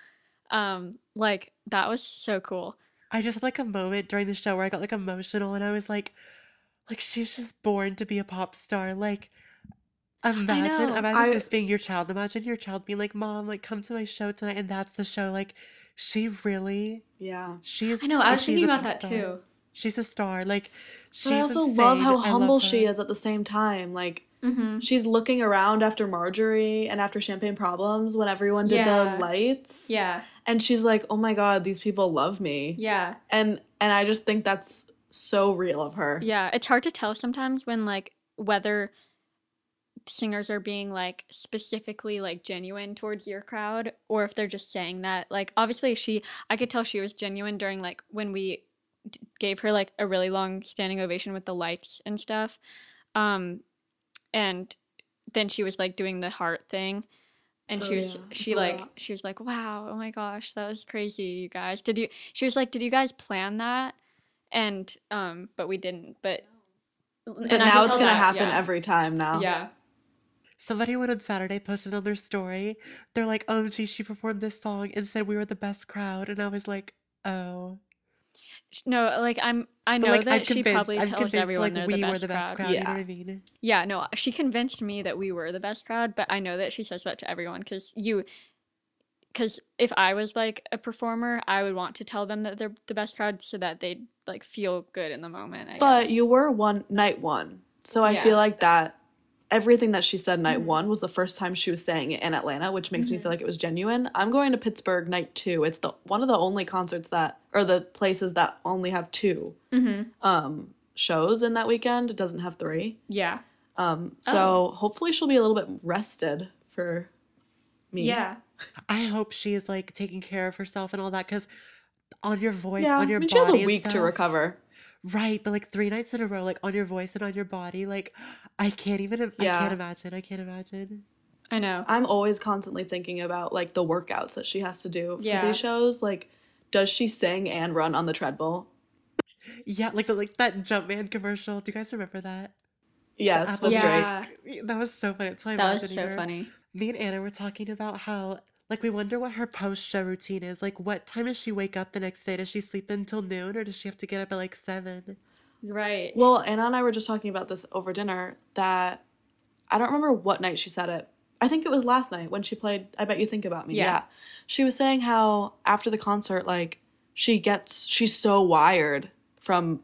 A: Um, like that was so cool.
B: I just had like a moment during the show where I got like emotional, and I was like, like she's just born to be a pop star. Like, imagine,
A: know.
B: imagine
C: I-
B: this being your child. Imagine your child being like, mom, like come to my show tonight, and that's the show. Like, she really,
C: Yeah.
B: she is.
A: I know. I
B: like,
A: was thinking about that
B: star.
A: too.
B: She's a star. Like, she's
C: But I also
B: insane.
C: love how
B: I
C: humble she is at the same time. Like
A: Mm-hmm.
C: she's looking around after Marjorie and after Champagne Problems when everyone did
A: Yeah.
C: the lights.
A: Yeah,
C: And she's like, "Oh my god, these people love me."
A: yeah,
C: And and I just think that's so real of her.
A: yeah. It's hard to tell sometimes when like whether singers are being like specifically like genuine towards your crowd or if they're just saying that like obviously she i could tell she was genuine during like when we d- gave her like a really long standing ovation with the lights and stuff um and then she was like doing the heart thing and
C: Oh,
A: she was
C: yeah.
A: She
C: saw
A: like
C: that.
A: she was like wow oh my gosh that was crazy you guys did you she was like did you guys plan that and um but we didn't but
C: But
A: and I
C: now it's gonna
A: that,
C: happen
A: yeah.
C: every time now.
A: yeah
B: Somebody went on Saturday, posted on their story. They're like, "Oh, gee, she performed this song and said we were the best crowd," and I was like, "Oh."
A: No, like I'm. I know
B: like,
A: that
B: I'm
A: she
B: convinced,
A: probably
B: I'm
A: tells everyone
B: like
A: they're
B: we
A: the best,
B: were the best
A: crowd.
B: crowd. You know
C: Yeah.
B: what I mean?
A: Yeah, no, she convinced me that we were the best crowd, but I know that she says that to everyone because you. Because if I was like a performer, I would want to tell them that they're the best crowd so that they'd like feel good in the moment. I
C: But
A: guess.
C: you were one night one. So I
A: Yeah.
C: feel like that everything that she said night
A: Mhm.
C: one was the first time she was saying it in Atlanta, which makes me
A: Mhm.
C: feel like it was genuine. I'm going to Pittsburgh night two. It's the one of the only concerts that or the places that only have two
A: Mhm.
C: um shows in that weekend. It doesn't have three.
A: Yeah.
C: Um
A: Oh.
C: so hopefully she'll be a little bit rested for me.
A: Yeah.
B: I hope she is like taking care of herself and all that because on your voice,
C: Yeah.
B: on your
C: I mean,
B: body,
C: she has a
B: and
C: week to recover.
B: Right, but like three nights in a row, like on your voice and on your body, like I can't even. I can't imagine. I can't imagine.
A: I know.
C: I'm always constantly thinking about like the workouts that she has to do for
A: Yeah.
C: these shows. Like, does she sing and run on the treadmill?
B: Yeah, like the like that Jumpman commercial. Do you guys remember that?
C: Yes,
B: Apple
C: with Drake.
A: Yeah.
B: That was so funny. So I
A: That was so
B: her.
A: funny.
B: Me and Anna were talking about how like we wonder what her post show routine is. Like, what time does she wake up the next day? Does she sleep until noon, or does she have to get up at like seven?
A: Right.
C: Well, Anna and I were just talking about this over dinner that I don't remember what night she said it. I think it was last night when she played I Bet You Think About Me.
A: Yeah.
C: Yeah. She was saying how after the concert, like, she gets she's so wired from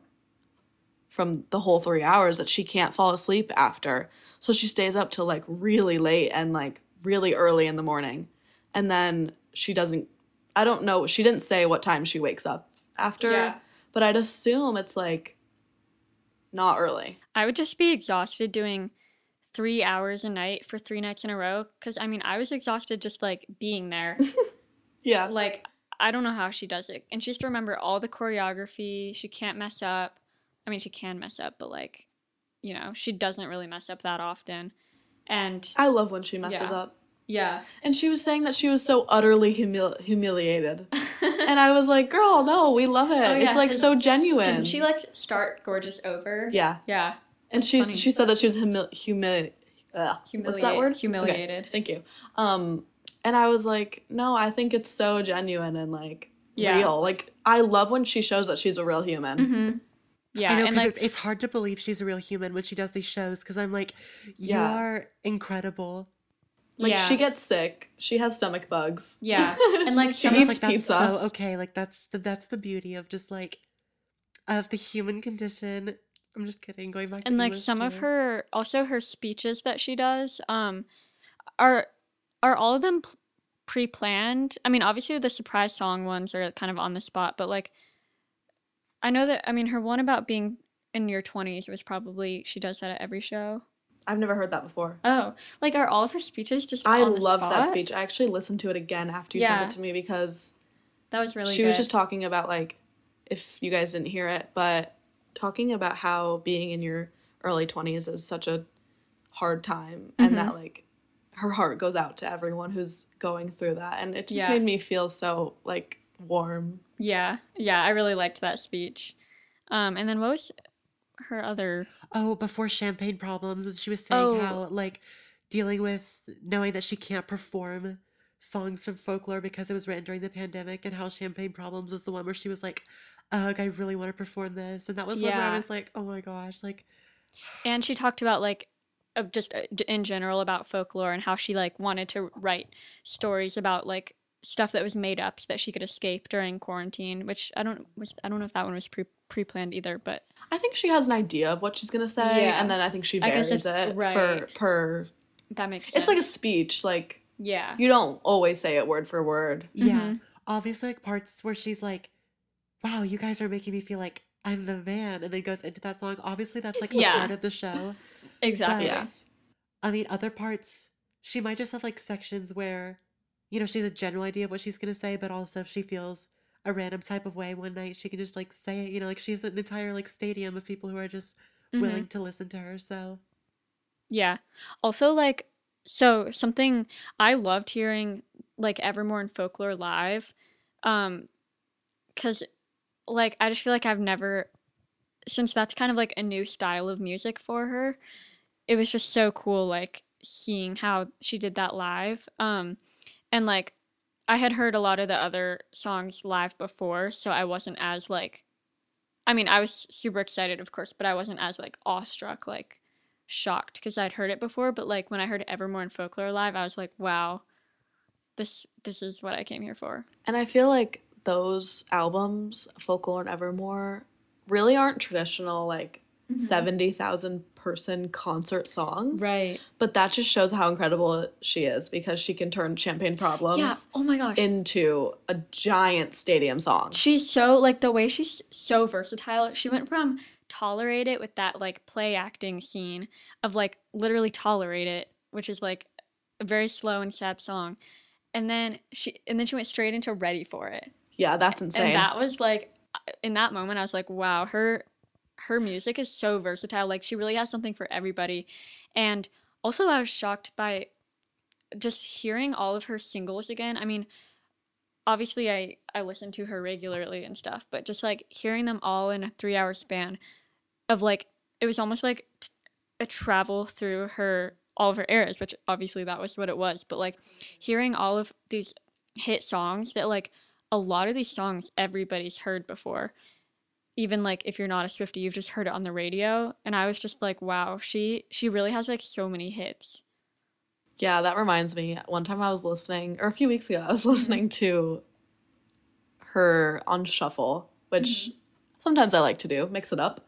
C: from the whole three hours that she can't fall asleep after. So she stays up till like really late and like really early in the morning. And then she doesn't I don't know, she didn't say what time she wakes up after,
A: Yeah.
C: but I'd assume it's like not early.
A: I would just be exhausted doing three hours a night for three nights in a row. Because I mean, I was exhausted just like being there.
C: Yeah.
A: like, I don't know how she does it. And she has to remember all the choreography. She can't mess up. I mean, she can mess up, but like, you know, she doesn't really mess up that often. And
C: I love when she messes
A: Yeah.
C: up.
A: Yeah.
C: And she was saying that she was so utterly humil- humiliated. and I was like, girl, no, we love it.
A: Oh, yeah,
C: it's like so genuine.
A: Didn't she like start Gorgeous over?
C: Yeah.
A: Yeah.
C: And she she said that she was humil- humili- ugh, What's that word?
A: humiliated.
C: Okay, thank you. Um, and I was like, no, I think it's so genuine and like
A: Yeah.
C: real. Like I love when she shows that she's a real human.
A: Mm-hmm. Yeah.
B: I know
A: and like,
B: it's, it's hard to believe she's a real human when she does these shows. Because I'm like, you
C: Yeah.
B: are incredible.
C: Like
A: yeah.
C: she gets sick, she has stomach bugs.
A: Yeah. And, like,
C: she
A: some-
B: And
C: eats
B: like
C: pizza.
B: so okay. Like that's the that's the beauty of just like of the human condition. I'm just kidding. Going back to
A: and like
B: English
A: some of her also her speeches that she does um are are all of them pre-planned i mean obviously the surprise song ones are kind of on the spot but like i know that i mean her one about being in your 20s was probably she does that at every show
C: I've never heard that before.
A: oh like are all of her speeches just
C: I loved that speech. I actually listened to it again after you
A: Yeah.
C: sent it to me because
A: that was really
C: she
A: good
C: was just talking about like if you guys didn't hear it, but talking about how being in your early 20s is such a hard time
A: Mm-hmm.
C: and that like her heart goes out to everyone who's going through that and it just
A: Yeah.
C: made me feel so like warm.
A: yeah yeah i really liked that speech um and then what was her other
B: Oh, before champagne problems, and she was saying
A: Oh.
B: how like dealing with knowing that she can't perform songs from folklore because it was written during the pandemic, and how champagne problems was the one where she was like, "Ugh, I really want to perform this," and that was one where I was like, "Oh my gosh!" Like,
A: and she talked about like just uh, in general about folklore and how she like wanted to write stories about like stuff that was made up so that she could escape during quarantine which i don't was i don't know if that one was pre pre-planned either but
C: I think she has an idea of what she's going to say
A: Yeah.
C: and then I think she
A: I guess
C: varies
A: it's-
C: it for per
A: that makes sense
C: It's like a speech like
A: yeah
C: you don't always say it word for word.
B: yeah,
A: Mhm.
B: obviously like parts where she's like, "Wow, you guys are making me feel like I'm the man," and then goes into that song. Obviously, that's like a
A: Yeah.
B: part of the show.
A: Exactly.
B: But,
C: Yeah.
B: I mean, other parts, she might just have like sections where, you know, she has a general idea of what she's going to say, but also if she feels a random type of way one night, she can just like say it. You know, like she has an entire like stadium of people who are just
A: Mhm.
B: willing to listen to her. So,
A: Yeah. Also, like, so something I loved hearing, like, Evermore and Folklore live, um, because, like, I just feel like I've never, since that's kind of like a new style of music for her, it was just so cool, like, seeing how she did that live. Um, and, like, I had heard a lot of the other songs live before, so I wasn't as, like, I mean, I was super excited, of course, but I wasn't as, like, awestruck, like, shocked because I'd heard it before, but like when I heard Evermore and Folklore live, I was like, wow, this this is what I came here for.
C: And I feel like those albums, Folklore and Evermore, really aren't traditional like
A: Mm-hmm.
C: 70,000 person concert songs.
A: Right.
C: But that just shows how incredible she is because she can turn Champagne Problems
A: Yeah. Oh my gosh.
C: into a giant stadium song.
A: she's so like the way she's so versatile. She went from tolerate it with that like play acting scene of like literally tolerate it, which is like a very slow and sad song. And then she and then she went straight into ready for it.
C: Yeah, that's insane.
A: And that was like in that moment I was like, wow, her her music is so versatile. Like she really has something for everybody. And also I was shocked by just hearing all of her singles again. I mean, obviously I I listen to her regularly and stuff, but just like hearing them all in a 3-hour span of like it was almost like t- a travel through her all of her eras, which obviously that was what it was, but like hearing all of these hit songs that like a lot of these songs everybody's heard before. Even like if you're not a Swiftie, you've just heard it on the radio. And I was just like, wow, she she really has like so many hits.
C: Yeah, that reminds me. One time I was listening, or a few weeks ago, I was listening to her on shuffle, which mm-hmm. sometimes I like to do, mix it up.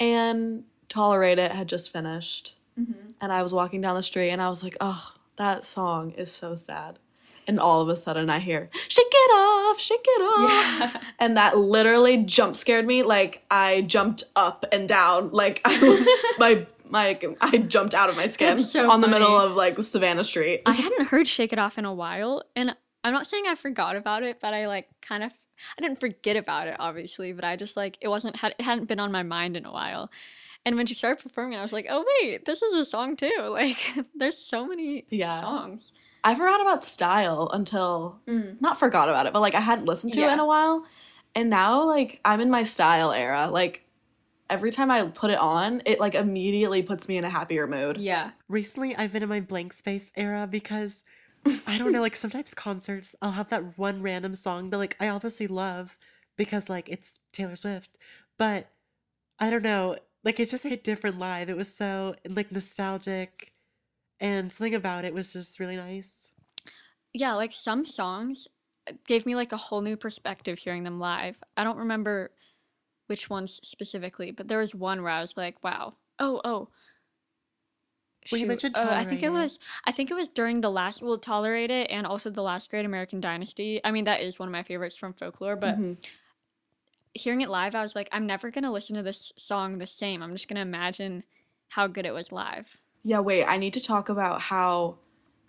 C: And Tolerate It had just finished. Mm-hmm. And I was walking down the street and I was like, oh, that song is so sad. And all of a sudden I hear, shake it off, shake it off. And that literally jump scared me. Like I jumped up and down. Like I was, my, my, I jumped out of my skin
A: so
C: on the middle of like Savannah Street.
A: I hadn't heard Shake It Off in a while, and I'm not saying I forgot about it, but I like kind of I didn't forget about it obviously, but I just like it wasn't had it hadn't been on my mind in a while. And when she started performing, I was like, "Oh wait, this is a song too!" Like, there's so many
C: Yeah.
A: songs.
C: I forgot about Style until mm. not forgot about it, but like I hadn't listened to it in a while. And now like I'm in my Style era. Like every time I put it on, it like immediately puts me in a happier mood.
A: Yeah,
B: recently I've been in my blank space era because I don't know, like sometimes concerts, I'll have that one random song that like I obviously love because like it's Taylor Swift, but I don't know, like it just hit different live. It was so like nostalgic and something about it was just really nice.
A: yeah. Like some songs gave me like a whole new perspective hearing them live. I don't remember which ones specifically, but there was one where I was like, "Wow, oh, oh."
B: Well, you mentioned
A: uh, I think it was. I think it was during the last. Well, tolerate it, and also the last Great American Dynasty. I mean, that is one of my favorites from folklore. But
C: Mhm.
A: hearing it live, I was like, I'm never gonna listen to this song the same. I'm just gonna imagine how good it was live.
C: Yeah, wait, I need to talk about how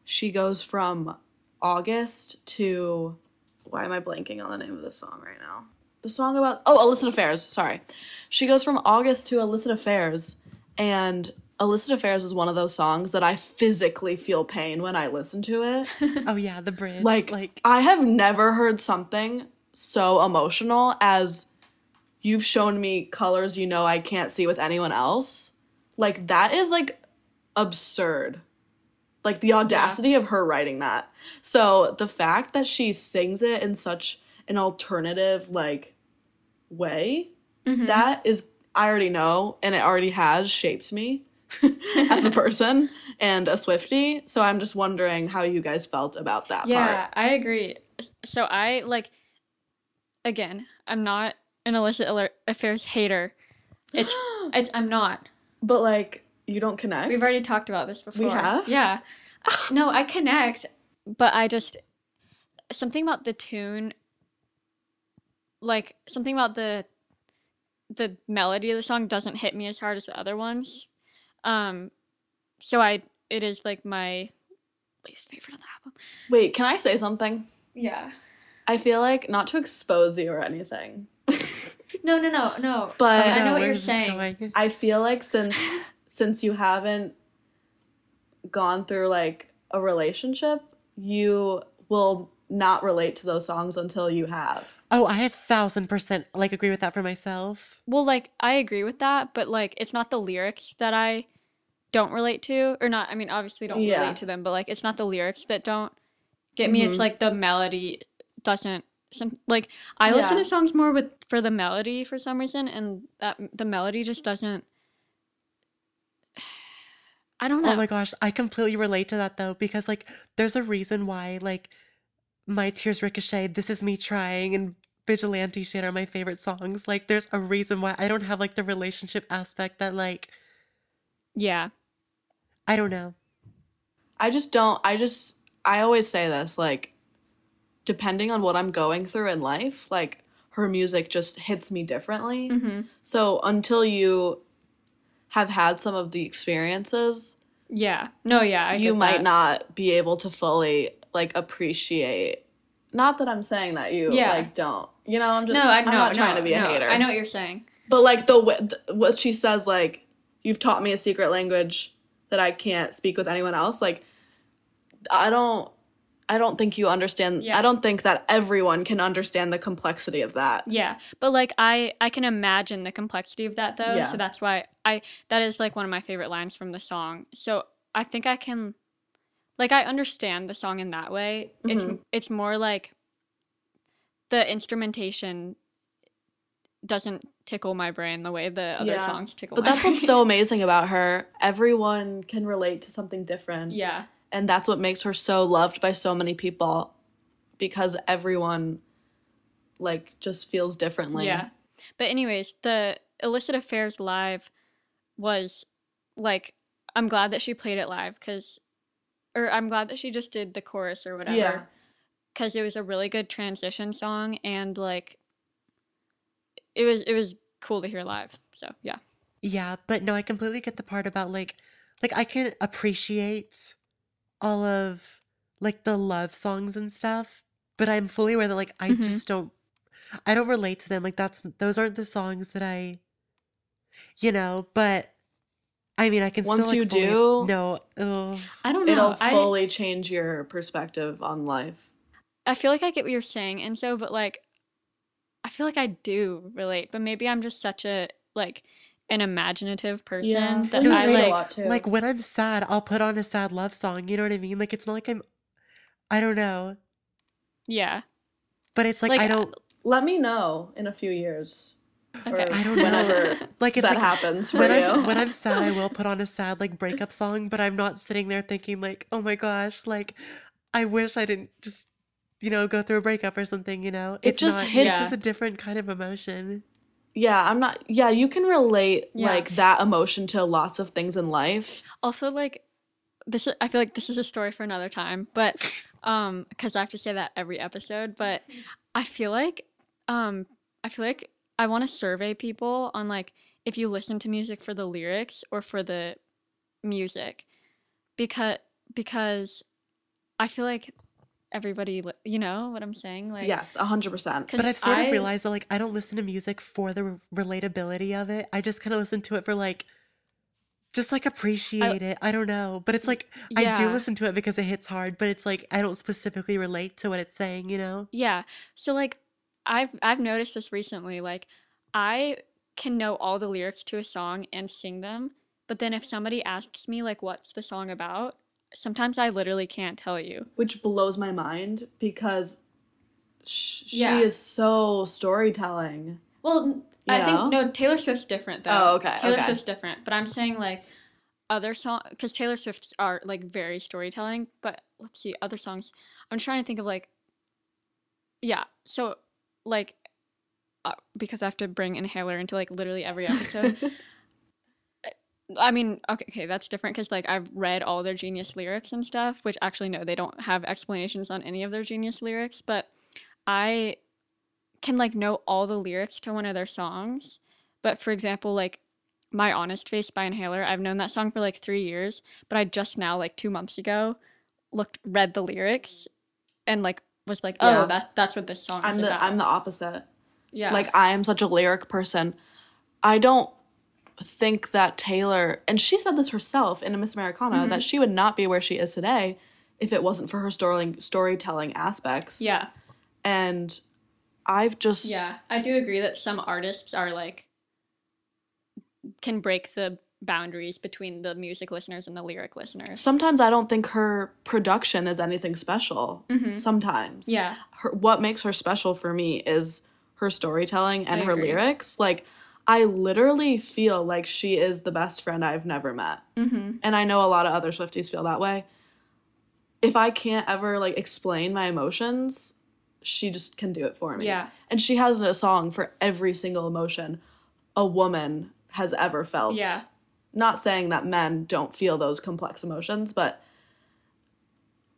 C: she goes from August to why am I blanking on the name of this song right now? The song about oh, illicit affairs, sorry. She goes from August to illicit affairs and illicit affairs is one of those songs that I physically feel pain when I listen to it.
B: Oh yeah, the bridge.
C: like
B: like
C: I have never heard something so emotional as you've shown me colors you know I can't see with anyone else. Like that is like absurd. Like the audacity of her writing that. So the fact that she sings it in such an alternative like way, mm-hmm. that is I already know and it already has shaped me as a person and a Swifty. So I'm just wondering how you guys felt about that
A: Yeah,
C: part.
A: I agree. So I like. Again, I'm not an illicit affairs hater. It's, it's I'm not.
C: But like you don't connect.
A: We've already talked about this before.
C: We have?
A: Yeah. no, I connect, but I just something about the tune like something about the the melody of the song doesn't hit me as hard as the other ones. Um, so I it is like my least favorite of the album.
C: Wait, can I say something?
A: Yeah.
C: I feel like not to expose you or anything,
A: No, no, no, no.
C: but
A: I know
B: Oh,
A: what you're saying.
B: going?
C: I feel like since since you haven't gone through like a relationship, you will not relate to those songs until you have.
B: Oh, I a thousand percent like agree with that for myself.
A: Well, like I agree with that, but like it's not the lyrics that I don't relate to, or not. I mean, obviously don't
C: Yeah.
A: relate to them, but like it's not the lyrics that don't get me. It's
C: Mhm.
A: like the melody doesn't. Some like I listen to songs more with for the melody for some reason, and that the melody just doesn't. I don't know.
B: Oh my gosh, I completely relate to that though because like there's a reason why like my tears ricochet, this is me trying and vigilante shit are my favorite songs. Like there's a reason why I don't have like the relationship aspect that like
A: yeah,
B: I don't know.
C: I just don't I just I always say this like depending on what I'm going through in life, like her music just hits me differently.
A: hmm
C: So until you have had some of the experiences,
A: yeah. No, yeah. I
C: you might
A: that.
C: not be able to fully like appreciate. Not that I'm saying that you
A: Yeah.
C: like don't. You know, I'm just.
A: No, I
C: I'm
A: know.
C: not trying
A: no,
C: to be a
A: no,
C: hater.
A: I know what you're saying.
C: But like the way what she says, like you've taught me a secret language that I can't speak with anyone else. Like I don't. I don't think you understand.
A: Yeah.
C: I don't think that everyone can understand the complexity of that.
A: Yeah, but like I I can imagine the complexity of that though,
C: Yeah.
A: so that's why I that is like one of my favorite lines from the song. So I think I can like I understand the song in that way. It's
C: Mhm.
A: it's more like the instrumentation doesn't tickle my brain the way the other
C: Yeah.
A: songs tickle my But
C: that's what's so amazing about her. Everyone can relate to something different.
A: Yeah.
C: And that's what makes her so loved by so many people because everyone like just feels differently
A: Yeah. But anyways, the illicit affairs live was like I'm glad that she played it live cuz or I'm glad that she just did the chorus or whatever.
C: Yeah.
A: Cuz it was a really good transition song and like it was it was cool to hear live. So, yeah.
B: Yeah, but no, I completely get the part about like like I can appreciate all of like the love songs and stuff, but I'm fully aware that like I
A: Mhm.
B: just don't I don't relate to them. Like that's those aren't the songs that I you know, but I mean I can
C: Once
B: still like
C: you
B: fully-
C: do-
B: no ugh.
A: I don't know.
C: it'll
A: I
C: fully change your perspective on life
A: I feel like I get what you're saying and so but like I feel like I do relate, but maybe I'm just such a like an imaginative person that I
B: say
A: like
B: like when I'm sad, I'll put on a sad love song, you know what I mean? Like it's not like I'm I don't know,
A: yeah.
B: but it's like,
A: Like,
B: I don't
C: let me know in a few years
A: Okay.
B: I don't know. like it's
C: that
B: like
C: happens for
B: when
C: you
B: I'm when I'm sad, I will put on a sad like breakup song, but I'm not sitting there thinking like, oh my gosh, like I wish I didn't just you know go through a breakup or something. You know,
C: It
B: it's
C: just
B: not.
C: hits-
B: It's just a different kind of emotion.
C: Yeah i'm not yeah you can relate
A: Yeah.
C: like that emotion to lots of things in life
A: also like this I feel like this is a story for another time, but um cuz I have to say that every episode, but I feel like um I feel like I want to survey people on like if you listen to music for the lyrics or for the music because because I feel like everybody li- you know what I'm saying like
C: yes 100%
B: But I've sort
A: I-
B: of realized that like I don't listen to music for the re- relatability of it. I just kind of listen to it for like just like appreciate it. I don't know, but it's like I do listen to it because it hits hard, but it's like I don't specifically relate to what it's saying, you know?
A: Yeah. So like I've I've noticed this recently like I can know all the lyrics to a song and sing them, but then if somebody asks me like what's the song about, sometimes I literally can't tell you.
C: which blows my mind because sh-
A: Yeah.
C: she is so storytelling
A: Well, I
C: You
A: think no Taylor Swift's different though.
C: Oh, okay,
A: Taylor
C: okay.
A: Swift's different, but I'm saying like other song cuz Taylor Swift's are like very storytelling, but let's see other songs. I'm trying to think of like yeah, so like uh, because I have to bring Inhaler into like literally every episode. I mean, okay, okay, that's different because like I've read all their genius lyrics and stuff, which actually no, they don't have explanations on any of their genius lyrics, but I can like know all the lyrics to one of their songs. But for example, like My Honest Face by Inhaler. I've known that song for like three years, but I just now, like two months ago, looked read the lyrics and like was like, oh,
C: Yeah.
A: that that's what this song is
C: I'm the
A: about.
C: I'm the opposite.
A: yeah,
C: Like I am such a lyric person. I don't think that Taylor and she said this herself in a Miss Americana
A: Mm-hmm.
C: that she would not be where she is today if it wasn't for her story storytelling aspects.
A: yeah,
C: And I've just
A: yeah. I do agree that some artists are like can break the boundaries between the music listeners and the lyric listeners.
C: sometimes I don't think her production is anything special. Sometimes.
A: Mm-hmm. Yeah,
C: her, what makes her special for me is her storytelling and her lyrics. Like, I literally feel like she is the best friend I've never met. Mm-hmm. And I know a lot of other Swifties feel that way. If I can't ever like explain my emotions, she just can do it for me.
A: Yeah.
C: And she has a song for every single emotion a woman has ever felt.
A: yeah,
C: Not saying that men don't feel those complex emotions, but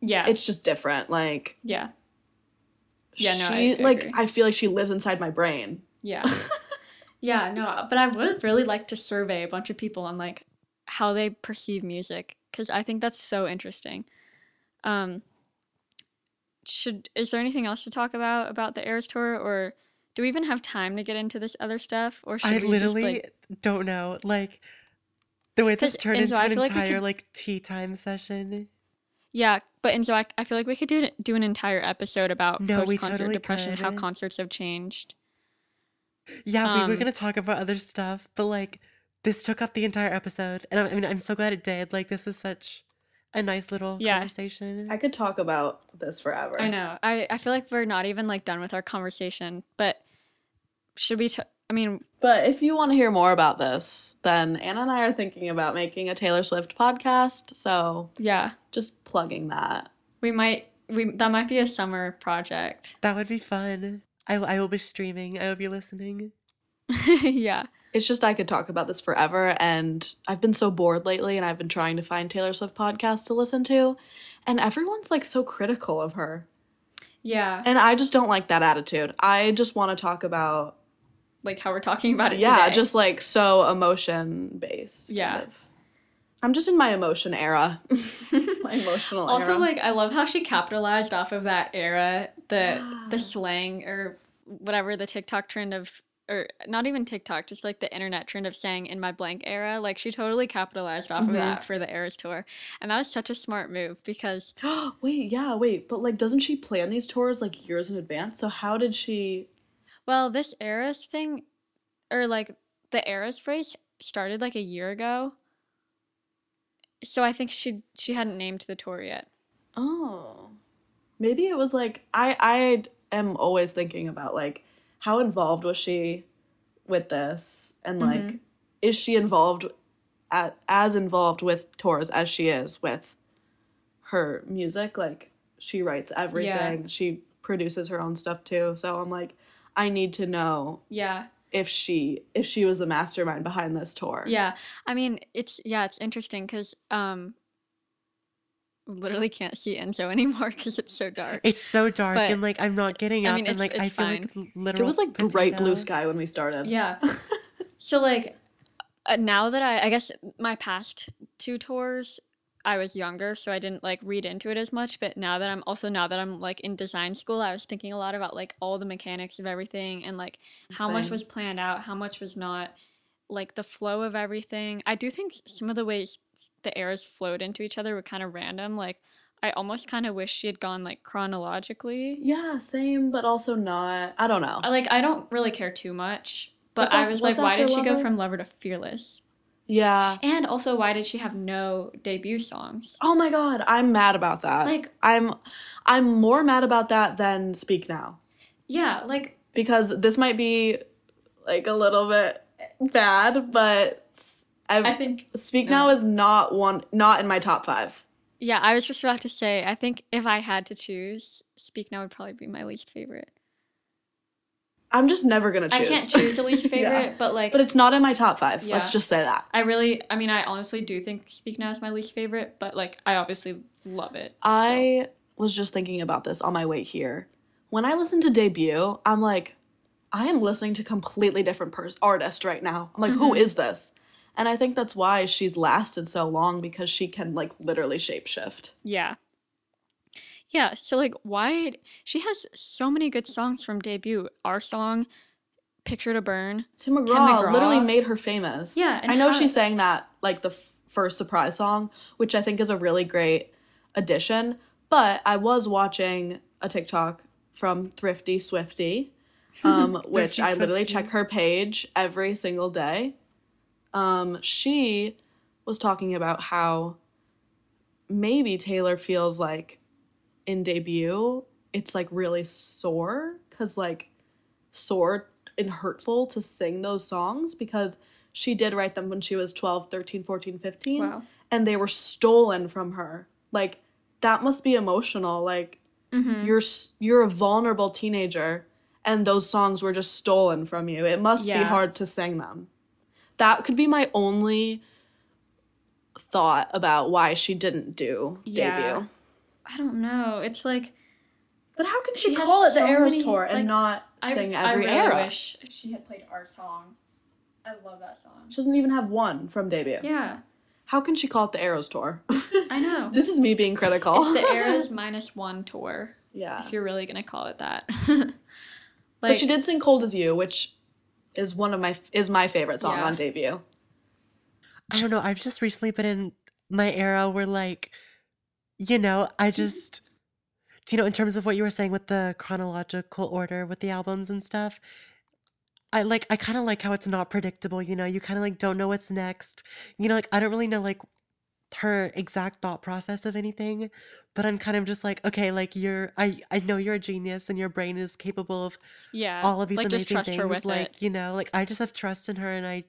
A: yeah,
C: it's just different. Like,
A: yeah, Yeah, no, I-
C: she
A: I
C: like
A: agree.
C: I feel like she lives inside my brain.
A: yeah, yeah. No, but I would really like to survey a bunch of people on like how they perceive music because I think that's so interesting. Um, should is there anything else to talk about about the Eras tour, or do we even have time to get into this other stuff, or should
B: I
A: we
B: literally
A: just like?
B: don't know. Like the way this turned
A: so
B: into an
A: feel like
B: entire
A: could-
B: like tea time session.
A: Yeah, but and so I, I feel like we could do do an entire episode about
B: No,
A: post concert
B: totally
A: depression, how concerts have changed.
B: Yeah, we were
A: Um,
B: gonna talk about other stuff, but like this took up the entire episode, and I, I mean, I'm so glad it did. Like this is such a nice little
A: Yeah.
B: conversation.
C: I could talk about this forever.
A: I know. I, I feel like we're not even like done with our conversation, but should we? T- I mean,
C: But if you want to hear more about this, then Anna and I are thinking about making a Taylor Swift podcast. So
A: yeah,
C: just plugging that.
A: we might. We that might be a summer project.
B: that would be fun. I, I will be streaming. I will be listening.
A: yeah,
C: It's just I could talk about this forever. And I've been so bored lately, and I've been trying to find Taylor Swift podcasts to listen to. And everyone's like so critical of her.
A: yeah.
C: And I just don't like that attitude. I just want to talk about,
A: like how we're talking about it.
C: yeah,
A: today.
C: just like so emotion based.
A: Yeah.
C: I'm just in my emotion era. my emotional era.
A: also
C: era.
A: like I love how she capitalized off of that era, the the slang or whatever the TikTok trend of or not even TikTok, just like the internet trend of saying in my blank era. Like she totally capitalized off of mm-hmm. that for the Eras tour. And that was such a smart move because
C: wait, yeah, wait, but like, doesn't she plan these tours like years in advance? So how did she?
A: well, this Eras thing or like the Eras phrase started like a year ago. So I think she she hadn't named the tour yet.
C: Oh, maybe it was like I I am always thinking about like how involved was she with this, and like mm-hmm. is she involved at as involved with tours as she is with her music? Like she writes everything, yeah. she produces her own stuff too. So I'm like, I need to know
A: Yeah.
C: If she if she was a mastermind behind this tour.
A: Yeah, I mean it's yeah, it's interesting because um, literally can't see Enzo anymore because it's so dark.
B: It's so dark,
A: But-
B: and like I'm not getting
A: I
B: up,
A: mean,
B: and
A: it's-
B: like I feel
A: fine.
B: like l- literal.
C: It was like bright blue sky when we started.
A: Yeah. so like uh, now that I I guess my past two tours I was younger so I didn't like read into it as much but now that I'm also now that I'm like in design school I was thinking a lot about like all the mechanics of everything and like how much was planned out how much was not like the flow of everything. I do think some of the ways the eras flowed into each other were kind of random like I almost kind of wish she had gone like chronologically.
C: Yeah, same, but also not. I don't know.
A: I- Like I don't really care too much, but
C: What's
A: I was like, why did she go from Lover to Fearless?
C: Yeah.
A: And also, why did she have no debut songs?
C: Oh my god, I'm mad about that.
A: Like-
C: I'm I'm more mad about that than Speak Now.
A: Yeah, like
C: Because this might be like a little bit bad, but I've,
A: I think
C: Speak Now is not one not in my top 5.
A: yeah, I was just about to say, I think if I had to choose, Speak Now would probably be my least favorite.
C: I'm just never going to choose.
A: I can't choose the least
C: Yeah.
A: favorite, but like
C: But it's not in my top 5.
A: Yeah.
C: Let's just say that.
A: I really, I mean, I honestly do think Speak Now is my least favorite, but like I obviously love it.
C: I was just thinking about this on my way here. When I listen to debut, I'm like, I am listening to completely different pers- artist right now. I'm like, who
A: Mm-hmm.
C: is this? And I think that's why she's lasted so long because she can like literally shapeshift.
A: Yeah. Yeah, so like why she has so many good songs from debut. Our song, Picture to Burn.
C: Tim McGraw,
A: McGraw.
C: literally made her famous.
A: Yeah,
C: I know
A: how-
C: she sang that like the f- first surprise song, which I think is a really great addition. But I was watching a TikTok from Thrifty Swifty, um, which I literally
B: Swifty.
C: check her page every single day. Um, she was talking about how maybe Taylor feels like in debut it's like really sore because like sore and hurtful to sing those songs because she did write them when she was 12 13 14 15
A: Wow.
C: and they were stolen from her like that must be emotional like
A: Mm-hmm.
C: you're you're a vulnerable teenager and those songs were just stolen from you it must be hard to sing them that could be my only thought about why she didn't do
A: Yeah.
C: debut
A: I don't know. It's like
C: but how can she,
A: She
C: call it the
A: so
C: Eras
A: many,
C: tour and
A: like,
C: not
A: I,
C: sing
A: I
C: every
A: really
C: era
A: wish she had played our song. I love that song.
C: she doesn't even have one from debut
A: Yeah,
C: how can she call it the Eras tour
A: I know.
C: this is me being critical
A: It's the Eras minus one tour,
C: yeah
A: if you're really gonna call it that.
C: but she did sing cold as you which is one of my is my favorite song
A: Yeah.
C: on debut
B: I don't know. I've just recently been in my era where, like, you know, I mm-hmm. just, do you know, in terms of what you were saying with the chronological order with the albums and stuff, I like, I kind of like how it's not predictable, you know, you kind of like don't know what's next. You know, like, I don't really know, like, her exact thought process of anything, but I'm kind of just like, okay, like, you're, I, I know you're a genius and your brain is capable of
A: yeah,
B: all of these
A: like
B: amazing
A: just trust
B: things.
A: her with
B: like,
A: it.
B: you know, like, I just have trust in her and I,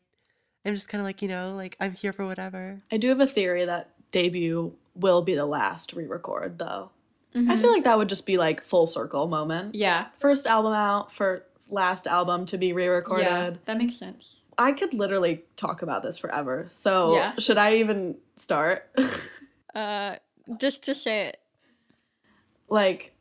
B: I'm just kind of like, you know, like, I'm here for whatever.
C: I do have a theory that debut will be the last re-record though. I
A: Mhm.
C: feel like that would just be like full circle moment.
A: Yeah,
C: First album out for last album to be re-recorded.
A: yeah, that makes sense.
C: I could literally talk about this forever. So
A: Yeah.
C: should I even start?
A: Uh, just to say it.
C: like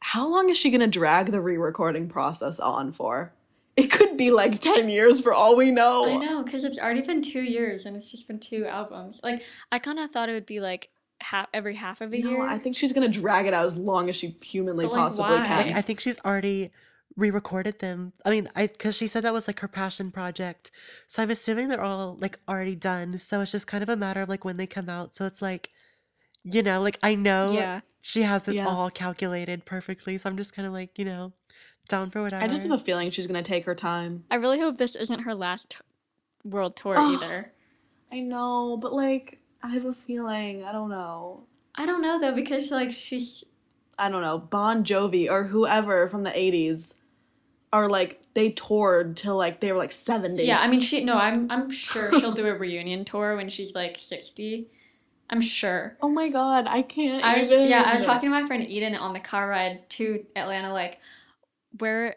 C: how long is she to drag the re-recording process on for? It could be like 10 years for all we know.
A: I know, because it's already been two years and it's just been two albums. Like, I kind of thought it would be like half every half of a
C: No,
A: year.
C: I think she's going to drag it out as long as she humanly
A: But, like,
C: possibly
A: why?
C: can.
B: Like I think she's already re-recorded them. I mean, I because she said that was like her passion project. So I'm assuming they're all like already done. So it's just kind of a matter of like when they come out. So it's like, you know, like I know
A: yeah.
B: she has this
C: Yeah.
B: all calculated perfectly. So I'm just kind of like, you know, down for whatever.
C: I just have a feeling she's going to take her time.
A: I really hope this isn't her last world tour
C: Oh.
A: either.
C: I know, but like, I have a feeling. I don't know.
A: I don't know though, because like she's
C: I don't know. Bon Jovi or whoever from the 80s are like, they toured till like they were like 70.
A: yeah. I mean, she no. I'm I'm sure she'll do a reunion tour when she's like sixty. I'm sure.
C: Oh my god, I can't.
A: I was
C: even.
A: yeah. I was talking to my friend Eden on the car ride to Atlanta. Like, where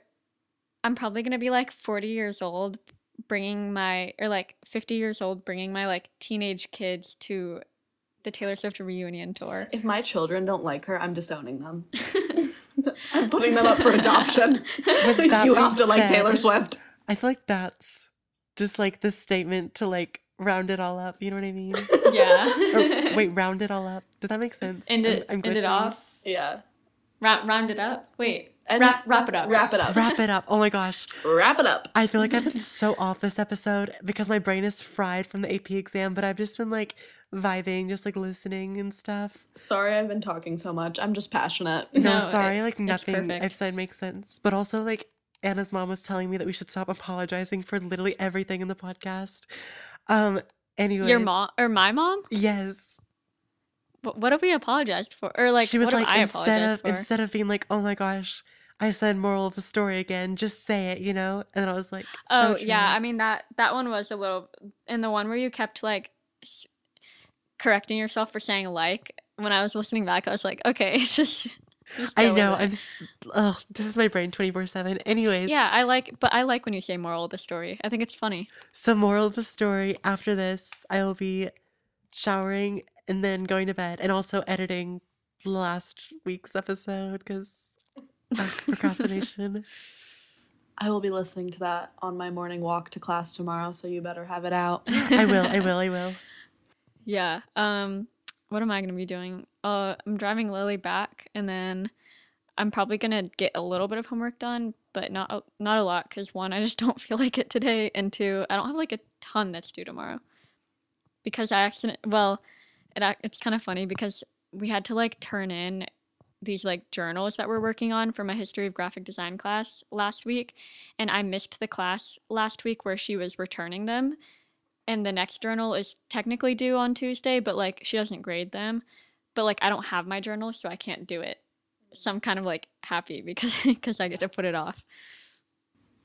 A: I'm probably gonna be like forty years old, bringing my or like fifty years old, bringing my like teenage kids to the Taylor Swift reunion tour.
C: If my children don't like her, I'm disowning them. I'm putting them up for adoption. You have
B: being
C: to like Taylor Swift.
B: I feel like that's just like the statement to like round it all up. You know what I mean?
A: yeah.
B: or, wait, round it all up. Did that make sense?
A: End it,
B: I'm-
A: it,
B: I'm
A: end it off.
C: Yeah.
A: Ra- round it up. Wait.
C: And
A: wrap, wrap it up.
C: Wrap it up.
B: Wrap it up. Oh my gosh.
C: Wrap it up.
B: I feel like I've been so off this episode because my brain is fried from the AP exam, but I've just been like vibing, just like listening and stuff.
C: Sorry, I've been talking so much. I'm just passionate.
B: No,
A: No,
B: sorry,
A: it-
B: like nothing. I've said makes sense. But also like Anna's mom was telling me that we should stop apologizing for literally everything in the podcast. Um anyways.
A: Your mom or my mom?
B: Yes.
A: What, what have we apologized for? Or like
B: she was
A: what
B: like
A: have I
B: instead of
A: for?
B: instead of being like, Oh my gosh, I said moral of the story again, just say it, you know? And I was like, so
A: oh yeah. I mean that that one was a little in the one where you kept like s- correcting yourself for saying like. When I was listening back, I was like, okay, it's just. just
B: I know. I'm. Ugh, this is my brain twenty four seven. Anyways,
A: Yeah, I like, but I like when you say moral of the story. I think it's funny.
B: So, moral of the story after this, I will be showering and then going to bed and also editing last week's episode because procrastination.
C: I will be listening to that on my morning walk to class tomorrow, so you better have it out.
B: I will, I will, I will.
A: Yeah. Um, what am I gonna be doing? Uh, I'm driving Lily back, and then I'm probably gonna get a little bit of homework done, but not a, not a lot. Cause one, I just don't feel like it today, and two, I don't have like a ton that's due tomorrow. Because I accident well, it it's kind of funny because we had to like turn in these like journals that we're working on for my history of graphic design class last week, and I missed the class last week where she was returning them and the next journal is technically due on Tuesday, but like she doesn't grade them. But like I don't have my journal, so I can't do it. So I'm kind of like happy because because I get to put it off.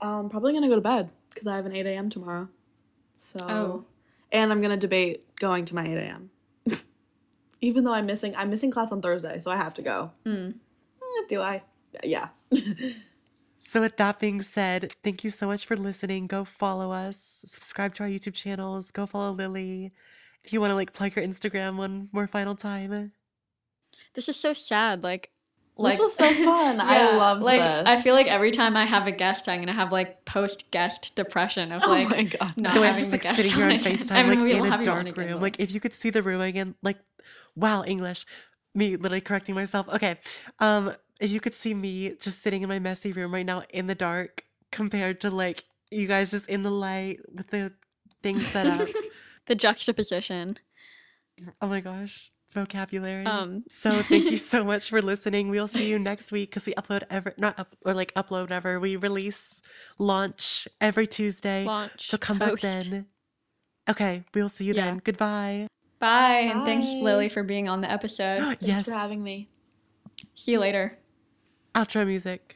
C: I'm probably gonna go to bed because I have an 8 a.m. tomorrow. So,
A: Oh.
C: and I'm gonna debate going to my 8 a.m. Even though I'm missing, I'm missing class on Thursday, so I have to go.
A: Hmm.
C: Eh, do I? Yeah.
B: So, with that being said, thank you so much for listening. Go follow us, subscribe to our YouTube channels, go follow Lily. If you want to like plug your Instagram one more final time.
A: This is so sad. Like
C: this was so fun. I
A: love
C: loved
A: like
C: this.
A: I feel like every time I have a guest, I'm gonna have like post guest depression of like
C: Oh
A: like
C: my God.
A: not
B: the way I'm
A: having
B: just
A: the
B: like
A: guest
B: sitting here on
A: again.
B: FaceTime,
A: I mean,
B: like
A: we
B: in a
A: have you on
B: dark
A: again,
B: room.
A: but-
B: Like if you could see the room again, like wow, English. Me literally correcting myself. Okay. Um, if you could see me just sitting in my messy room right now in the dark compared to like you guys just in the light with the things set up.
A: the juxtaposition.
B: oh my gosh. Vocabulary.
A: Um.
B: so thank you so much for listening. We'll see you next week because we upload ever not up or like upload ever. We release launch every Tuesday.
A: Launch.
B: So come
A: post.
B: back then. Okay, we'll see you
A: Yeah.
B: then. Goodbye.
A: Bye, and thanks Lily for being on the episode.
C: Thanks
B: yes.
C: for having me.
A: See you later.
B: Outro music.